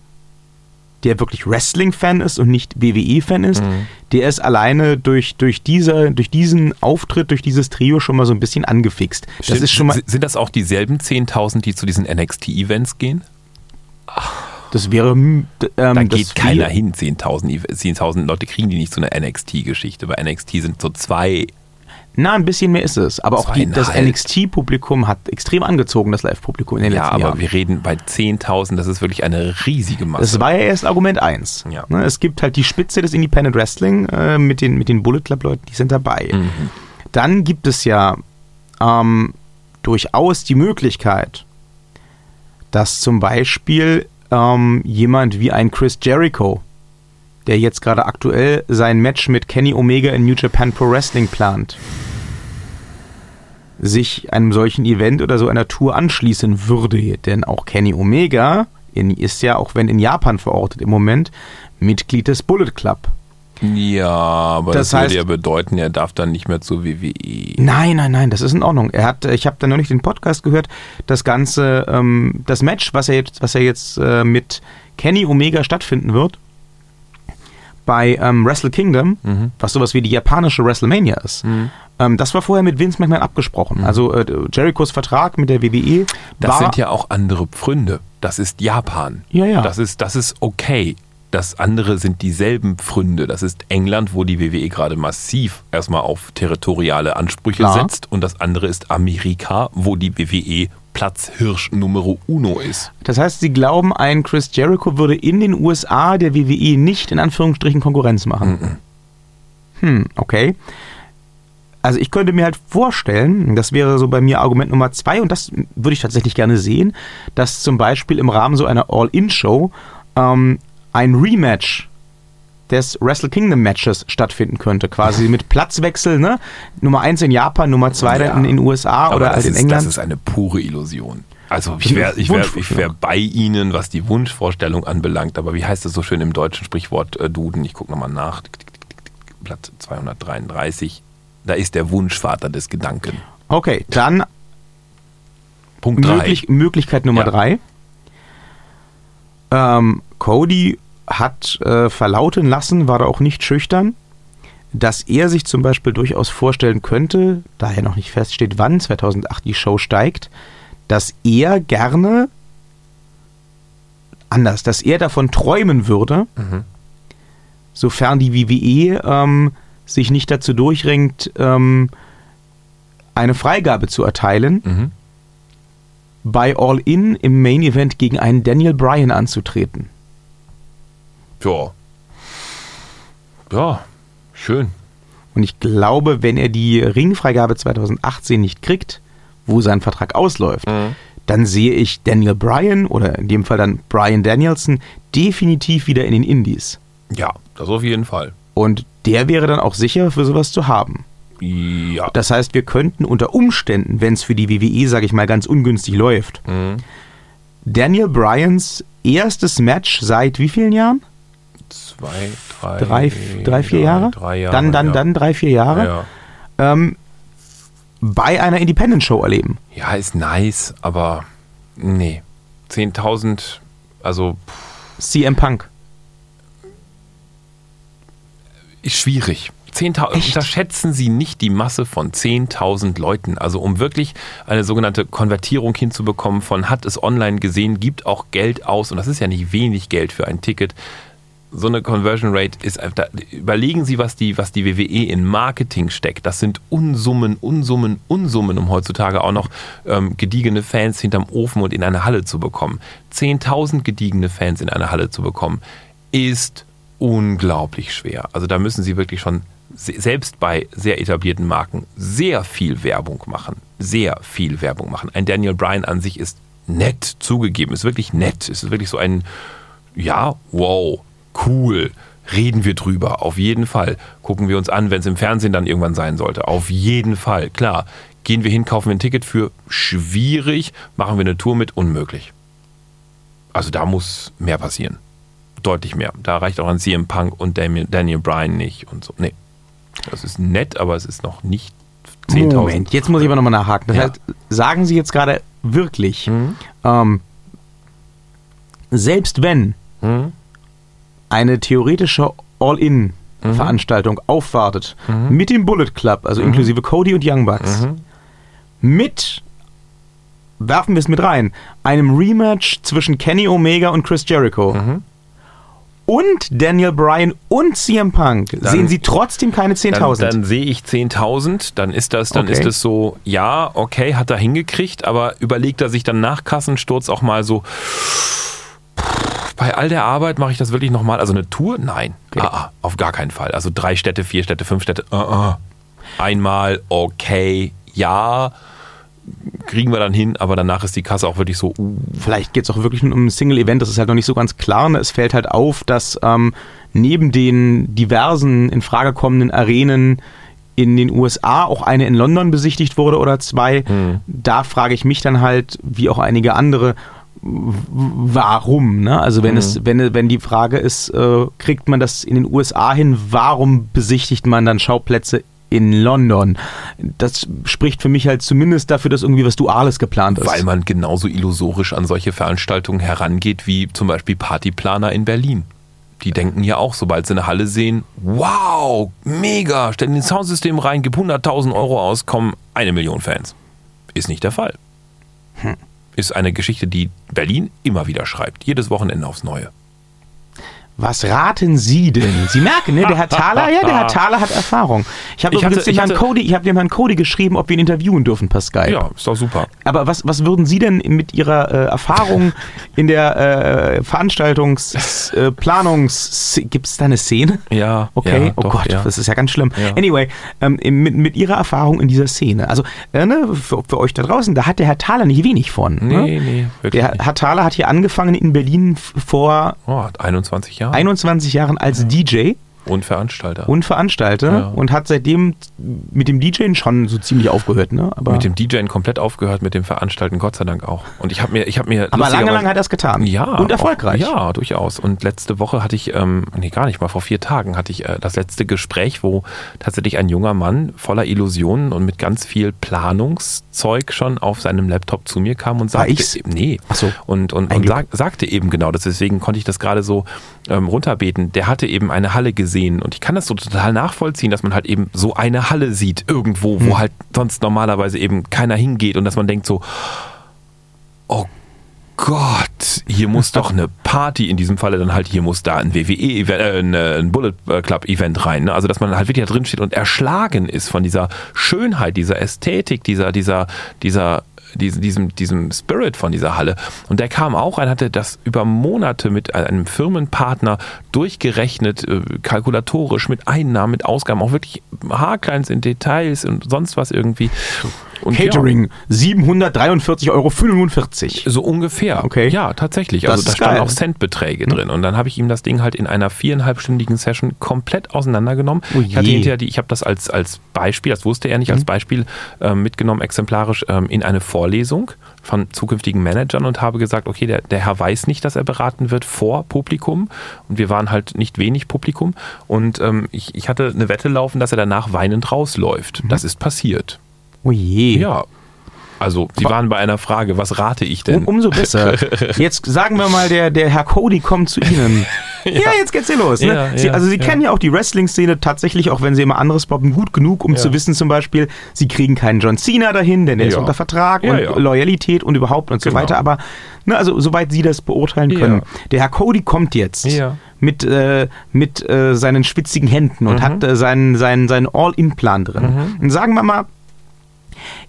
der wirklich Wrestling-Fan ist und nicht WWE-Fan ist, der ist alleine durch, durch, diese, durch diesen Auftritt, durch dieses Trio schon mal so ein bisschen angefixt. Das Stimmt, ist schon mal, sind- das auch dieselben 10.000, die zu diesen NXT-Events gehen? das wäre, hm, ähm, Da geht keiner hin. 10.000 Ev- 10.000 Leute kriegen die nicht so eine NXT-Geschichte. Bei NXT sind so zwei. Na, ein bisschen mehr ist es. Aber auch die, das. NXT-Publikum hat extrem angezogen, das Live-Publikum in den Ja, letzten aber Jahren. wir reden bei 10.000, das ist wirklich eine riesige Masse. Das war ja erst Argument 1. Ja. Ne, es gibt halt die Spitze des Independent Wrestling äh, mit, den, mit den Bullet Club-Leuten, die sind dabei. Mhm. Dann gibt es ja ähm, durchaus die Möglichkeit, dass zum Beispiel ähm, jemand wie ein Chris Jericho, der jetzt gerade aktuell sein Match mit Kenny Omega in New Japan Pro Wrestling plant, sich einem solchen Event oder so einer Tour anschließen würde. Denn auch Kenny Omega ist ja, auch wenn in Japan verortet im Moment, Mitglied des Bullet Club. ja, aber Das das, würde heißt- ja bedeuten, er darf dann nicht mehr zur WWE. Nein, nein, nein, das ist in Ordnung. Er hat, ich habe da noch nicht den Podcast gehört. Das ganze, ähm, das Match, was er jetzt, was er jetzt äh, mit Kenny Omega stattfinden wird, bei ähm, Wrestle Kingdom, Mhm. was sowas wie die japanische WrestleMania ist. Ähm, das war vorher mit Vince McMahon abgesprochen. Also äh, Jerichos Vertrag mit der WWE Das sind ja auch andere Pfründe. Das ist Japan. Ja, ja. Das ist, das ist okay. Das andere sind dieselben Pfründe. Das ist England, wo die WWE gerade massiv erstmal auf territoriale Ansprüche Klar. setzt. Und das andere ist Amerika, wo die WWE Platzhirsch Numero Uno ist. Das heißt, sie glauben, ein Chris Jericho würde in den USA der WWE nicht in Anführungsstrichen Konkurrenz machen. Hm, okay. Also ich könnte mir halt vorstellen, das wäre so bei mir Argument Nummer zwei, und das würde ich tatsächlich gerne sehen, dass zum Beispiel im Rahmen so einer All-In-Show ähm, ein Rematch des Wrestle Kingdom Matches stattfinden könnte, quasi mit Platzwechsel, ne? Nummer eins in Japan, Nummer zwei Ja. dann in den USA Aber oder halt in ist, England. das ist eine pure Illusion. Also ich wäre ich wär, ich wär bei Ihnen, was die Wunschvorstellung anbelangt. Aber wie heißt das so schön im deutschen Sprichwort äh, Duden? Ich gucke nochmal nach. Blatt 233. Da ist der Wunschvater des Gedanken. okay, dann Punkt 3. Möglich, Möglichkeit Nummer Ja. drei. Ähm, Cody hat äh, verlauten lassen, war da auch nicht schüchtern, dass er sich zum Beispiel durchaus vorstellen könnte, da er noch nicht feststeht, wann 2008 die Show steigt, dass er gerne anders, dass er davon träumen würde, Mhm. sofern die WWE ähm, sich nicht dazu durchringt, ähm, eine Freigabe zu erteilen, Mhm. bei All In im Main Event gegen einen Daniel Bryan anzutreten. Ja. Ja, schön. Und ich glaube, wenn er die Ringfreigabe 2018 nicht kriegt, wo sein Vertrag ausläuft, dann sehe ich Daniel Bryan oder in dem Fall dann Bryan Danielson definitiv wieder in den Indies. Ja, das auf jeden Fall. Und der wäre dann auch sicher für sowas zu haben. Ja. Das heißt, wir könnten unter Umständen, wenn es für die WWE, sage ich mal, ganz ungünstig läuft, Mhm. Daniel Bryans erstes Match seit wie vielen Jahren? Zwei, drei, Drei, drei vier drei, Jahre? Drei Jahre. Dann, dann, ja. dann drei, vier Jahre. Ja. Ähm, bei einer Independent-Show erleben. ja, ist nice, aber nee. 10.000, also CM Punk. ist schwierig. 10.000, Echt? unterschätzen Sie nicht die Masse von 10.000 Leuten. Also um wirklich eine sogenannte Konvertierung hinzubekommen von hat es online gesehen, gibt auch Geld aus und das ist ja nicht wenig Geld für ein Ticket. So eine Conversion Rate ist einfach, da- überlegen Sie, was die, was die WWE in Marketing steckt. Das sind Unsummen, Unsummen, Unsummen, um heutzutage auch noch ähm, gediegene Fans hinterm Ofen und in eine Halle zu bekommen. 10.000 gediegene Fans in eine Halle zu bekommen, ist unglaublich schwer. Also da müssen Sie wirklich schon se- selbst bei sehr etablierten Marken sehr viel Werbung machen. Sehr viel Werbung machen. Ein Daniel Bryan an sich ist nett zugegeben, ist wirklich nett. Ist wirklich so ein, ja, wow, cool. Reden wir drüber, auf jeden Fall. Gucken wir uns an, wenn es im Fernsehen dann irgendwann sein sollte. Auf jeden Fall, klar. Gehen wir hin, kaufen wir ein Ticket für schwierig, machen wir eine Tour mit unmöglich. Also da muss mehr passieren. Deutlich mehr. Da reicht auch ein CM Punk und Daniel, Daniel Bryan nicht und so. Nee. Das ist nett, aber es ist noch nicht 10.000. Moment, jetzt muss ich aber nochmal nachhaken. Das Ja. heißt, sagen Sie jetzt gerade wirklich, Mhm. ähm, selbst wenn Mhm. Eine theoretische All-In-Veranstaltung aufwartet, mit dem Bullet Club, also inklusive Cody und Young Bucks, Mhm. mit, werfen wir es mit rein, einem Rematch zwischen Kenny Omega und Chris Jericho Mhm. und Daniel Bryan und CM Punk, sehen Sie trotzdem keine Dann, 10.000. dann sehe ich 10.000, dann ist das, dann Okay. ist es so, ja, okay, hat er hingekriegt, aber überlegt er sich dann nach Kassensturz auch mal so, bei all der Arbeit mache ich das wirklich nochmal, also eine Tour? Nein, Okay. ah, ah, auf gar keinen Fall. Also drei Städte, vier Städte, fünf Städte, ah, ah. einmal, okay, ja, kriegen wir dann hin, aber danach ist die Kasse auch wirklich so, uh, Vielleicht geht es auch wirklich nur um ein Single-Event, das ist halt noch nicht so ganz klar. Ne? Es fällt halt auf, dass ähm, neben den diversen in Frage kommenden Arenen in den USA auch eine in London besichtigt wurde oder zwei. Da frage ich mich dann halt, wie auch einige andere, warum? Ne? Also wenn es, wenn, wenn die Frage ist, äh, kriegt man das in den USA hin, warum besichtigt man dann Schauplätze in London? Das spricht für mich halt zumindest dafür, dass irgendwie was Duales geplant ist. weil man genauso illusorisch an solche Veranstaltungen herangeht wie zum Beispiel Partyplaner in Berlin. Die denken ja auch, sobald sie eine Halle sehen, wow, mega, stellen ins Soundsystem rein, gib 100.000 Euro aus, kommen eine Million Fans. Ist nicht der Fall. Ist eine Geschichte, die Berlin immer wieder schreibt, jedes Wochenende aufs Neue. Was raten Sie denn? Sie merken, ne? Der Herr Thaler, ja, der Herr Thaler hat Erfahrung. Ich habe übrigens hatte- dem Herrn Cody, ich habe dem Herrn Cody geschrieben, ob wir ihn interviewen dürfen per Skype. Ja, ist doch super. Aber was, was würden Sie denn mit Ihrer äh, Erfahrung in der äh, Veranstaltungs-, äh, Planungs-, gibt es da eine Szene? Ja, Okay, ja, oh doch, Gott, ja. das ist ja ganz schlimm. Ja. Anyway, ähm, mit, mit Ihrer Erfahrung in dieser Szene, also äh, ne, für, für euch da draußen, da hat der Herr Thaler nicht wenig von. Nee, ne? nee, wirklich Der. Herr Thaler hat hier angefangen in Berlin vor Oh, 21 Jahre 21 Jahren als DJ und Veranstalter. und Veranstalter Ja. und hat seitdem mit dem DJen schon so ziemlich aufgehört, ne? Aber, mit dem DJen komplett aufgehört, mit dem Veranstalten Gott sei Dank auch. Und ich habe mir, ich habe mir aber lange, lange hat er es getan. Ja. Und erfolgreich. Auch, ja, durchaus. Und letzte Woche hatte ich, ähm, nee, gar nicht mal, vor vier Tagen hatte ich äh, das letzte Gespräch, wo tatsächlich ein junger Mann voller Illusionen und mit ganz viel Planungszeug schon auf seinem Laptop zu mir kam und War sagte, ich's? nee, Ach so. und, und, und sag, sagte eben genau das, deswegen konnte ich das gerade so ähm, runterbeten. Der hatte eben eine Halle gesehen und ich kann das so total nachvollziehen, dass man halt eben so eine Halle sieht irgendwo, wo halt sonst normalerweise eben keiner hingeht und dass man denkt so, oh Gott, hier muss doch eine Party, in diesem Falle dann halt, hier muss da ein WWE-Event, äh, ein, äh, ein Bullet Club-Event rein. Ne? Also, dass man halt wirklich da drin steht und erschlagen ist von dieser Schönheit, dieser Ästhetik, dieser, dieser, dieser, diesem, diesem, diesem Spirit von dieser Halle. Und der kam auch rein, hatte das über Monate mit einem Firmenpartner durchgerechnet, äh, kalkulatorisch, mit Einnahmen, mit Ausgaben, auch wirklich haarkleins in Details und sonst was irgendwie. Und ja, Catering, 743,45 Euro. so ungefähr. Okay. Ja, tatsächlich. Das Also da standen geil. auch Centbeträge drin. Und dann habe ich ihm das Ding halt in einer viereinhalbstündigen Session komplett auseinandergenommen. Oh ich hatte je. hinterher die, ich habe das als, als Beispiel, das wusste er nicht, Mhm. als Beispiel ähm, mitgenommen, exemplarisch ähm, in eine Vorlesung von zukünftigen Managern und habe gesagt, okay, der, der Herr weiß nicht, dass er beraten wird vor Publikum. Und wir waren halt nicht wenig Publikum. Und ähm, ich, ich hatte eine Wette laufen, dass er danach weinend rausläuft. Mhm. Das ist passiert. Oh je. Ja. Also, Sie waren bei einer Frage, was rate ich denn? Um, umso besser. Jetzt sagen wir mal, der, der Herr Cody kommt zu Ihnen. ja. jetzt geht's hier los. Ne? Ja, Sie, ja, also Sie ja. kennen ja auch die Wrestling-Szene tatsächlich, auch wenn Sie immer anderes poppen, gut genug, um Ja. zu wissen zum Beispiel, Sie kriegen keinen John Cena dahin, denn der ist Ja. unter Vertrag Ja, und ja. Loyalität und überhaupt und so Genau. weiter. Aber ne, also soweit Sie das beurteilen Ja. können. Der Herr Cody kommt jetzt Ja. mit, äh, mit äh, seinen schwitzigen Händen und Mhm. hat äh, seinen, seinen, seinen All-In-Plan drin. Und sagen wir mal,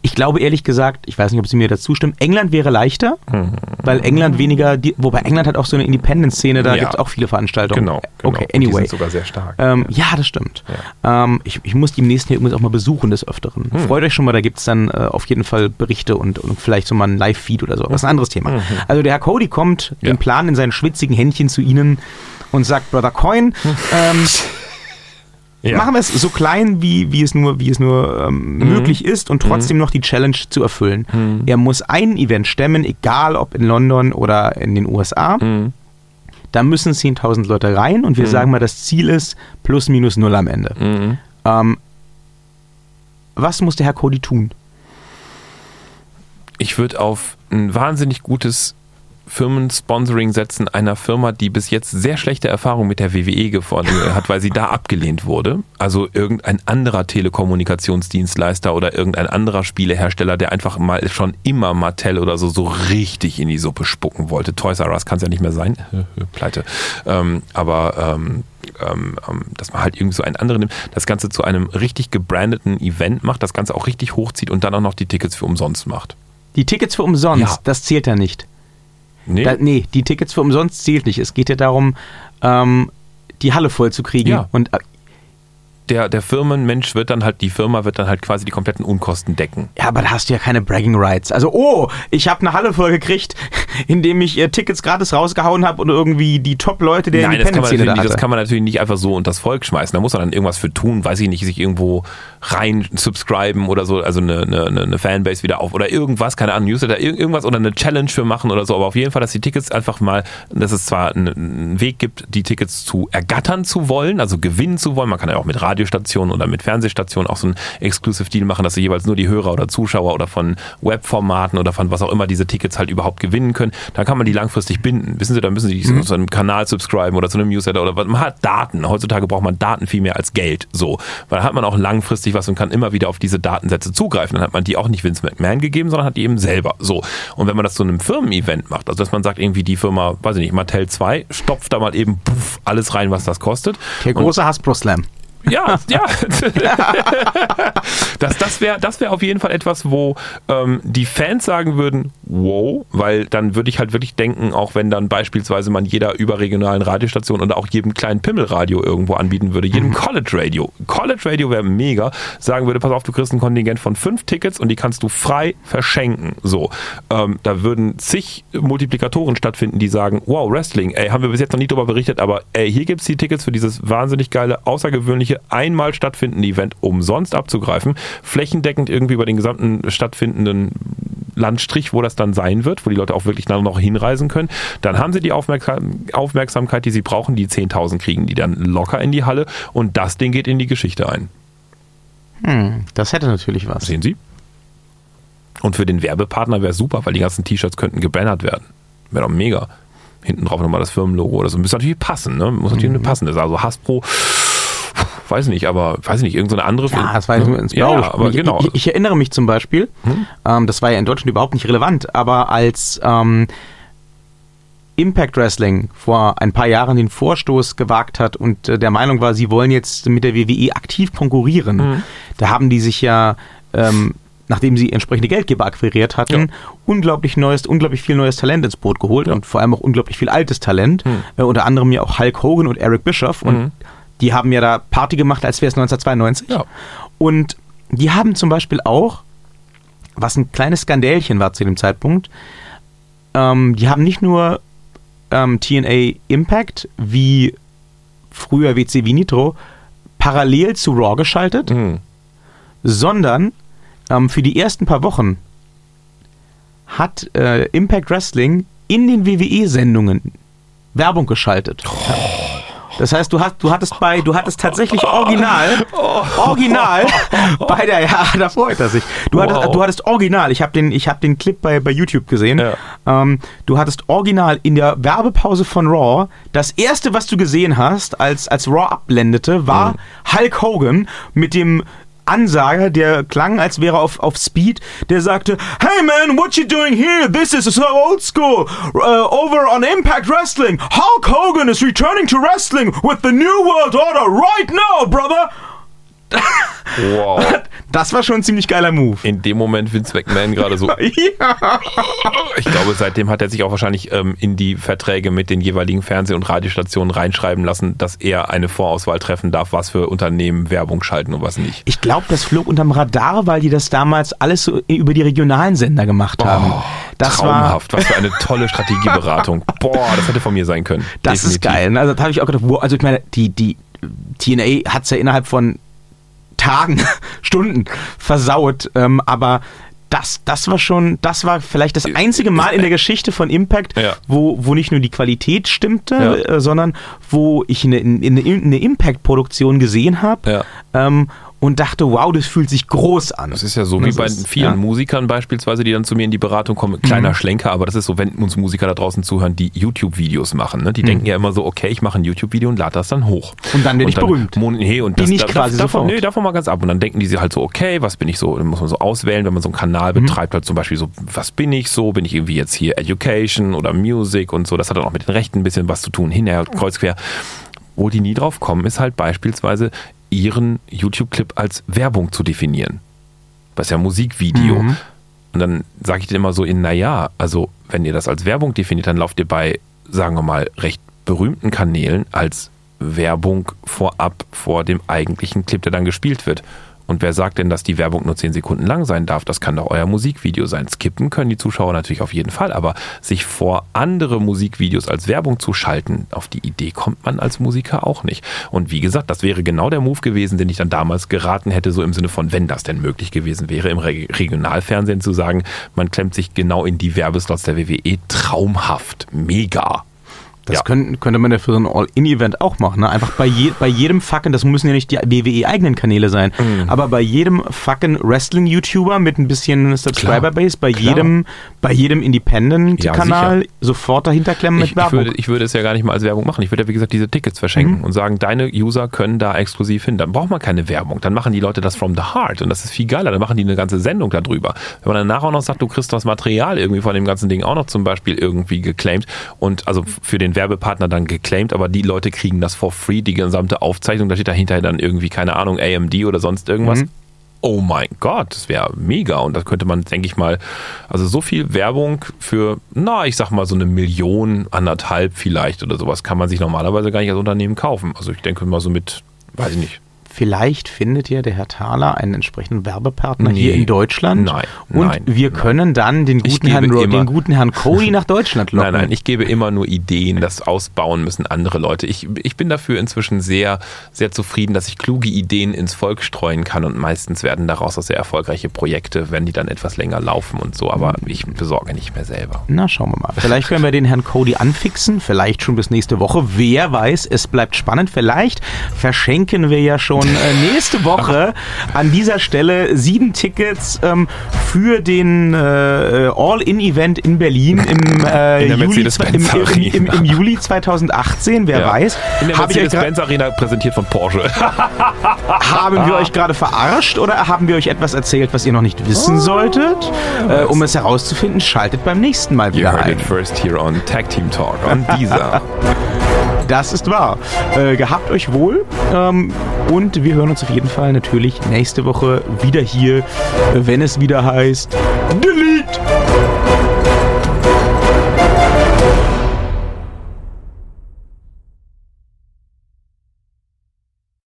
Ich glaube ehrlich gesagt, ich weiß nicht, ob Sie mir dazu stimmen, England wäre leichter, weil England weniger, die, wobei England hat auch so eine Independent-Szene, da Ja. gibt es auch viele Veranstaltungen. Genau. Genau. Okay, Und Die anyway. sind sogar sehr stark. Ähm, ja, das stimmt. Ähm, ich, ich muss die im nächsten Jahr übrigens auch mal besuchen des Öfteren. Hm. Freut euch schon mal, da gibt es dann äh, auf jeden Fall Berichte und, und vielleicht so mal ein Live-Feed oder so. Das ist ein anderes Thema. Also der Herr Cody kommt Hm. Ja. den Plan in seinen schwitzigen Händchen zu Ihnen und sagt, Brother Coin, ähm, Ja. machen wir es so klein, wie, wie es nur, wie es nur ähm, Mhm. möglich ist und trotzdem noch die Challenge zu erfüllen. Er muss ein Event stemmen, egal ob in London oder in den USA. Mhm. Da müssen 10.000 Leute rein und wir sagen mal, das Ziel ist plus minus null am Ende. Mhm. Ähm, was muss der Herr Cody tun? Ich würde auf ein wahnsinnig gutes Firmensponsoring setzen einer Firma, die bis jetzt sehr schlechte Erfahrungen mit der WWE gefunden hat, weil sie da abgelehnt wurde. Also irgendein anderer Telekommunikationsdienstleister oder irgendein anderer Spielehersteller, der einfach mal schon immer Mattel oder so so richtig in die Suppe spucken wollte. Toys R Us kann es ja nicht mehr sein. Pleite. Ähm, aber ähm, ähm, ähm, dass man halt irgendwie so einen anderen nimmt, das Ganze zu einem richtig gebrandeten Event macht, das Ganze auch richtig hochzieht und dann auch noch die Tickets für umsonst macht. Die Tickets für umsonst, Ja. das zählt ja nicht. Nee, Da, nee, die Tickets für umsonst zählt nicht. Es geht ja darum, ähm, die Halle voll zu kriegen. Ja. Und äh, der, der Firmenmensch wird dann halt, die Firma wird dann halt quasi die kompletten Unkosten decken. Ja, aber da hast du ja keine Bragging Rights. Also, oh, ich habe eine Halle voll gekriegt, indem ich äh, Tickets gratis rausgehauen habe und irgendwie die Top-Leute der Nein, das kann, man natürlich da nicht, das kann man natürlich nicht einfach so unter das Volk schmeißen. Da muss man dann irgendwas für tun, weiß ich nicht, sich irgendwo rein subscriben oder so, also eine, eine, eine Fanbase wieder auf oder irgendwas, keine Ahnung, Newsletter, ir- irgendwas oder eine Challenge für machen oder so. Aber auf jeden Fall, dass die Tickets einfach mal, dass es zwar einen, Weg gibt, die Tickets zu ergattern zu wollen, also gewinnen zu wollen. Man kann ja auch mit Radiostationen oder mit Fernsehstationen auch so einen Exclusive Deal machen, dass sie jeweils nur die Hörer oder Zuschauer oder von Webformaten oder von was auch immer diese Tickets halt überhaupt gewinnen können. Dann kann man die langfristig binden. Wissen Sie, dann müssen Sie sich zu einem Kanal subscriben oder zu einem Newsletter oder was. Man hat Daten. Heutzutage braucht man Daten viel mehr als Geld. So. Weil dann hat man auch langfristig was und kann immer wieder auf diese Datensätze zugreifen. Dann hat man die auch nicht Vince McMahon gegeben, sondern hat die eben selber. So. Und wenn man das zu einem Firmen-Event macht, also dass man sagt, irgendwie die Firma, weiß ich nicht, Mattel 2, stopft da mal eben puff, alles rein, was das kostet. Der große Hasbro-Slam. Ja, ja. das das wäre das wär auf jeden Fall etwas, wo ähm, die Fans sagen würden, wow, weil dann würde ich halt wirklich denken, auch wenn dann beispielsweise man jeder überregionalen Radiostation oder auch jedem kleinen Pimmelradio irgendwo anbieten würde, jedem College Radio. College Radio wäre mega, sagen würde, pass auf, du kriegst ein Kontingent von fünf Tickets und die kannst du frei verschenken. So, ähm, da würden zig Multiplikatoren stattfinden, die sagen, wow, Wrestling, ey, haben wir bis jetzt noch nie darüber berichtet, aber ey, hier gibt's die Tickets für dieses wahnsinnig geile, außergewöhnliche, einmal stattfindende Event umsonst abzugreifen, flächendeckend irgendwie über den gesamten stattfindenden Landstrich, wo das dann sein wird, wo die Leute auch wirklich dann noch hinreisen können. Dann haben sie die Aufmerksam Aufmerksamkeit, die sie brauchen, die 10.000 kriegen die dann locker in die Halle und das Ding geht in die Geschichte ein. Hm, das hätte natürlich was. Sehen Sie? Und für den Werbepartner wäre super, weil die ganzen T-Shirts könnten gebannert werden. Wäre doch mega. Hinten drauf nochmal das Firmenlogo oder so. Muss natürlich passen, ne? Muss natürlich Mhm. passen. Das ist also Hasbro, weiß nicht, aber weiß nicht, irgendeine andere Ja, das war nur ins Ja, Blaue. ja, aber ich, genau. Hm? ich, ich erinnere mich zum Beispiel, ähm, das war ja in Deutschland überhaupt nicht relevant, aber als ähm, Impact Wrestling vor ein paar Jahren den Vorstoß gewagt hat und äh, der Meinung war, sie wollen jetzt mit der WWE aktiv konkurrieren, Mhm. da haben die sich ja ähm, nachdem sie entsprechende Geldgeber akquiriert hatten, Ja. unglaublich neues, unglaublich viel neues Talent ins Boot geholt und vor allem auch unglaublich viel altes Talent. Äh, unter anderem ja auch Hulk Hogan und Eric Bischoff. Und Mhm. Die haben ja da Party gemacht, als wäre es 1992. Ja. Und die haben zum Beispiel auch, was ein kleines Skandälchen war zu dem Zeitpunkt, ähm, die haben nicht nur ähm, TNA Impact wie früher WCW Nitro parallel zu Raw geschaltet, Mhm. sondern ähm, für die ersten paar Wochen hat äh, Impact Wrestling in den WWE-Sendungen Werbung geschaltet. Das heißt, du hast, du hattest bei, du hattest tatsächlich original, original bei der, ja, da freut er sich. Du Wow. hattest, du hattest original. Ich habe den, ich habe den Clip bei, bei YouTube gesehen. Ja. Ähm, du hattest original in der Werbepause von Raw. Das erste, was du gesehen hast, als, als Raw abblendete, war Hulk Hogan mit dem Ansager, der klang, als wäre auf, auf Speed, der sagte, Hey man, what you doing here? This is so old school. Uh, over on Impact Wrestling, Hulk Hogan is returning to wrestling with the New World Order right now, brother. Wow. Das war schon ein ziemlich geiler Move. In dem Moment Vince McMahon gerade so. Ja. Ich glaube, seitdem hat er sich auch wahrscheinlich ähm, in die Verträge mit den jeweiligen Fernseh- und Radiostationen reinschreiben lassen, dass er eine Vorauswahl treffen darf, was für Unternehmen Werbung schalten und was nicht. Ich glaube, das flog unterm Radar, weil die das damals alles so über die regionalen Sender gemacht haben. das war, Traumhaft. Was für eine tolle Strategieberatung. Boah, das hätte von mir sein können. das ist Definitiv. geil. Also da habe ich auch gedacht, also ich meine, die, die TNA hat es ja innerhalb von Tagen, Stunden versaut, ähm, aber das, das war schon, das war vielleicht das einzige Mal in der Geschichte von Impact, Ja. wo, wo nicht nur die Qualität stimmte, Ja. äh, sondern wo ich eine, eine, eine Impact-Produktion gesehen habe Ja. ähm, und dachte, wow, das fühlt sich groß an. Das ist ja so wie Das bei ist- vielen ja. Mhm. Musikern beispielsweise, die dann zu mir in die Beratung kommen. Kleiner Schlenker, aber das ist so, wenn uns Musiker da draußen zuhören, die YouTube-Videos machen. Ne? Die denken ja immer so, okay, ich mache ein YouTube-Video und lade das dann hoch. Mhm. Und dann werde ich berühmt. Mon nee, und Bin das, ich da- quasi davon, sofort. nee, davon mal ganz ab. Und dann denken die sich halt so, okay, was bin ich so? Dann muss man so auswählen, wenn man so einen Kanal Mhm. betreibt, halt zum Beispiel so, was bin ich so? Bin ich irgendwie jetzt hier Education oder Music und so? Das hat dann auch mit den Rechten ein bisschen was zu tun, hinher, kreuz quer. Wo die nie drauf kommen, ist halt beispielsweise ihren YouTube-Clip als Werbung zu definieren. Das ist ja Musikvideo. Mhm. Und dann sage ich dir immer so in, naja, also wenn ihr das als Werbung definiert, dann lauft ihr bei, sagen wir mal, recht berühmten Kanälen als Werbung vorab vor dem eigentlichen Clip, der dann gespielt wird. Und wer sagt denn, dass die Werbung nur 10 Sekunden lang sein darf? Das kann doch euer Musikvideo sein. Skippen können die Zuschauer natürlich auf jeden Fall, aber sich vor andere Musikvideos als Werbung zu schalten, auf die Idee kommt man als Musiker auch nicht. Und wie gesagt, das wäre genau der Move gewesen, den ich dann damals geraten hätte, so im Sinne von, wenn das denn möglich gewesen wäre, im Re Regionalfernsehen zu sagen, man klemmt sich genau in die Werbeslots der WWE. Traumhaft. Mega. Das Ja. könnte, könnte man ja für so ein All-In-Event auch machen. Ne? Einfach bei, je, bei jedem fucking, das müssen ja nicht die WWE-eigenen Kanäle sein, Mhm. aber bei jedem fucking Wrestling-YouTuber mit ein bisschen Subscriber-Base, bei Klar. jedem, bei jedem Independent-Kanal Ja, sofort dahinter klemmen mit Ich, ich, Werbung. würde, ich würde es ja gar nicht mal als Werbung machen. Ich würde ja, wie gesagt, diese Tickets verschenken und sagen, deine User können da exklusiv hin. Dann braucht man keine Werbung. Dann machen die Leute das from the heart. Und das ist viel geiler. Dann machen die eine ganze Sendung darüber. Wenn man danach auch noch sagt, du kriegst das Material irgendwie von dem ganzen Ding auch noch zum Beispiel irgendwie geclaimed und also für den Werbepartner dann geclaimed, aber die Leute kriegen das for free, die gesamte Aufzeichnung. Da steht dahinter dann irgendwie, keine Ahnung, AMD oder sonst irgendwas. Oh mein Gott, das wäre mega. Und das könnte man, denke ich mal, also so viel Werbung für, na, ich sag mal so eine Million, anderthalb vielleicht oder sowas, kann man sich normalerweise gar nicht als Unternehmen kaufen. Also ich denke mal so mit, weiß ich nicht. Vielleicht findet ja der Herr Thaler einen entsprechenden Werbepartner Nee. hier in Deutschland. Nein, Und nein, wir nein. können dann den guten, Herrn, immer- den guten Herrn Cody nach Deutschland locken. Nein, nein, ich gebe immer nur Ideen, das ausbauen müssen andere Leute. Ich, ich bin dafür inzwischen sehr, sehr zufrieden, dass ich kluge Ideen ins Volk streuen kann und meistens werden daraus auch sehr erfolgreiche Projekte, wenn die dann etwas länger laufen und so, aber ich besorge nicht mehr selber. Na, schauen wir mal. Vielleicht können wir den Herrn Cody anfixen, vielleicht schon bis nächste Woche. Wer weiß, es bleibt spannend. Vielleicht verschenken wir ja schon äh, nächste Woche an dieser Stelle sieben Tickets ähm, für den äh, All-In-Event in Berlin im, äh, In Juli, im, im, im, im. Juli 2018. Wer Ja. weiß. In der Mercedes-Benz Arena präsentiert von Porsche. haben wir euch gerade verarscht oder haben wir euch etwas erzählt, was ihr noch nicht wissen solltet? Äh, um es herauszufinden, schaltet beim nächsten Mal You wieder heard ein. it first here on Tag Team Talk on dieser. Das ist wahr. Äh, gehabt euch wohl. Ähm, und wir hören uns auf jeden Fall natürlich nächste Woche wieder hier, wenn es wieder heißt Delete!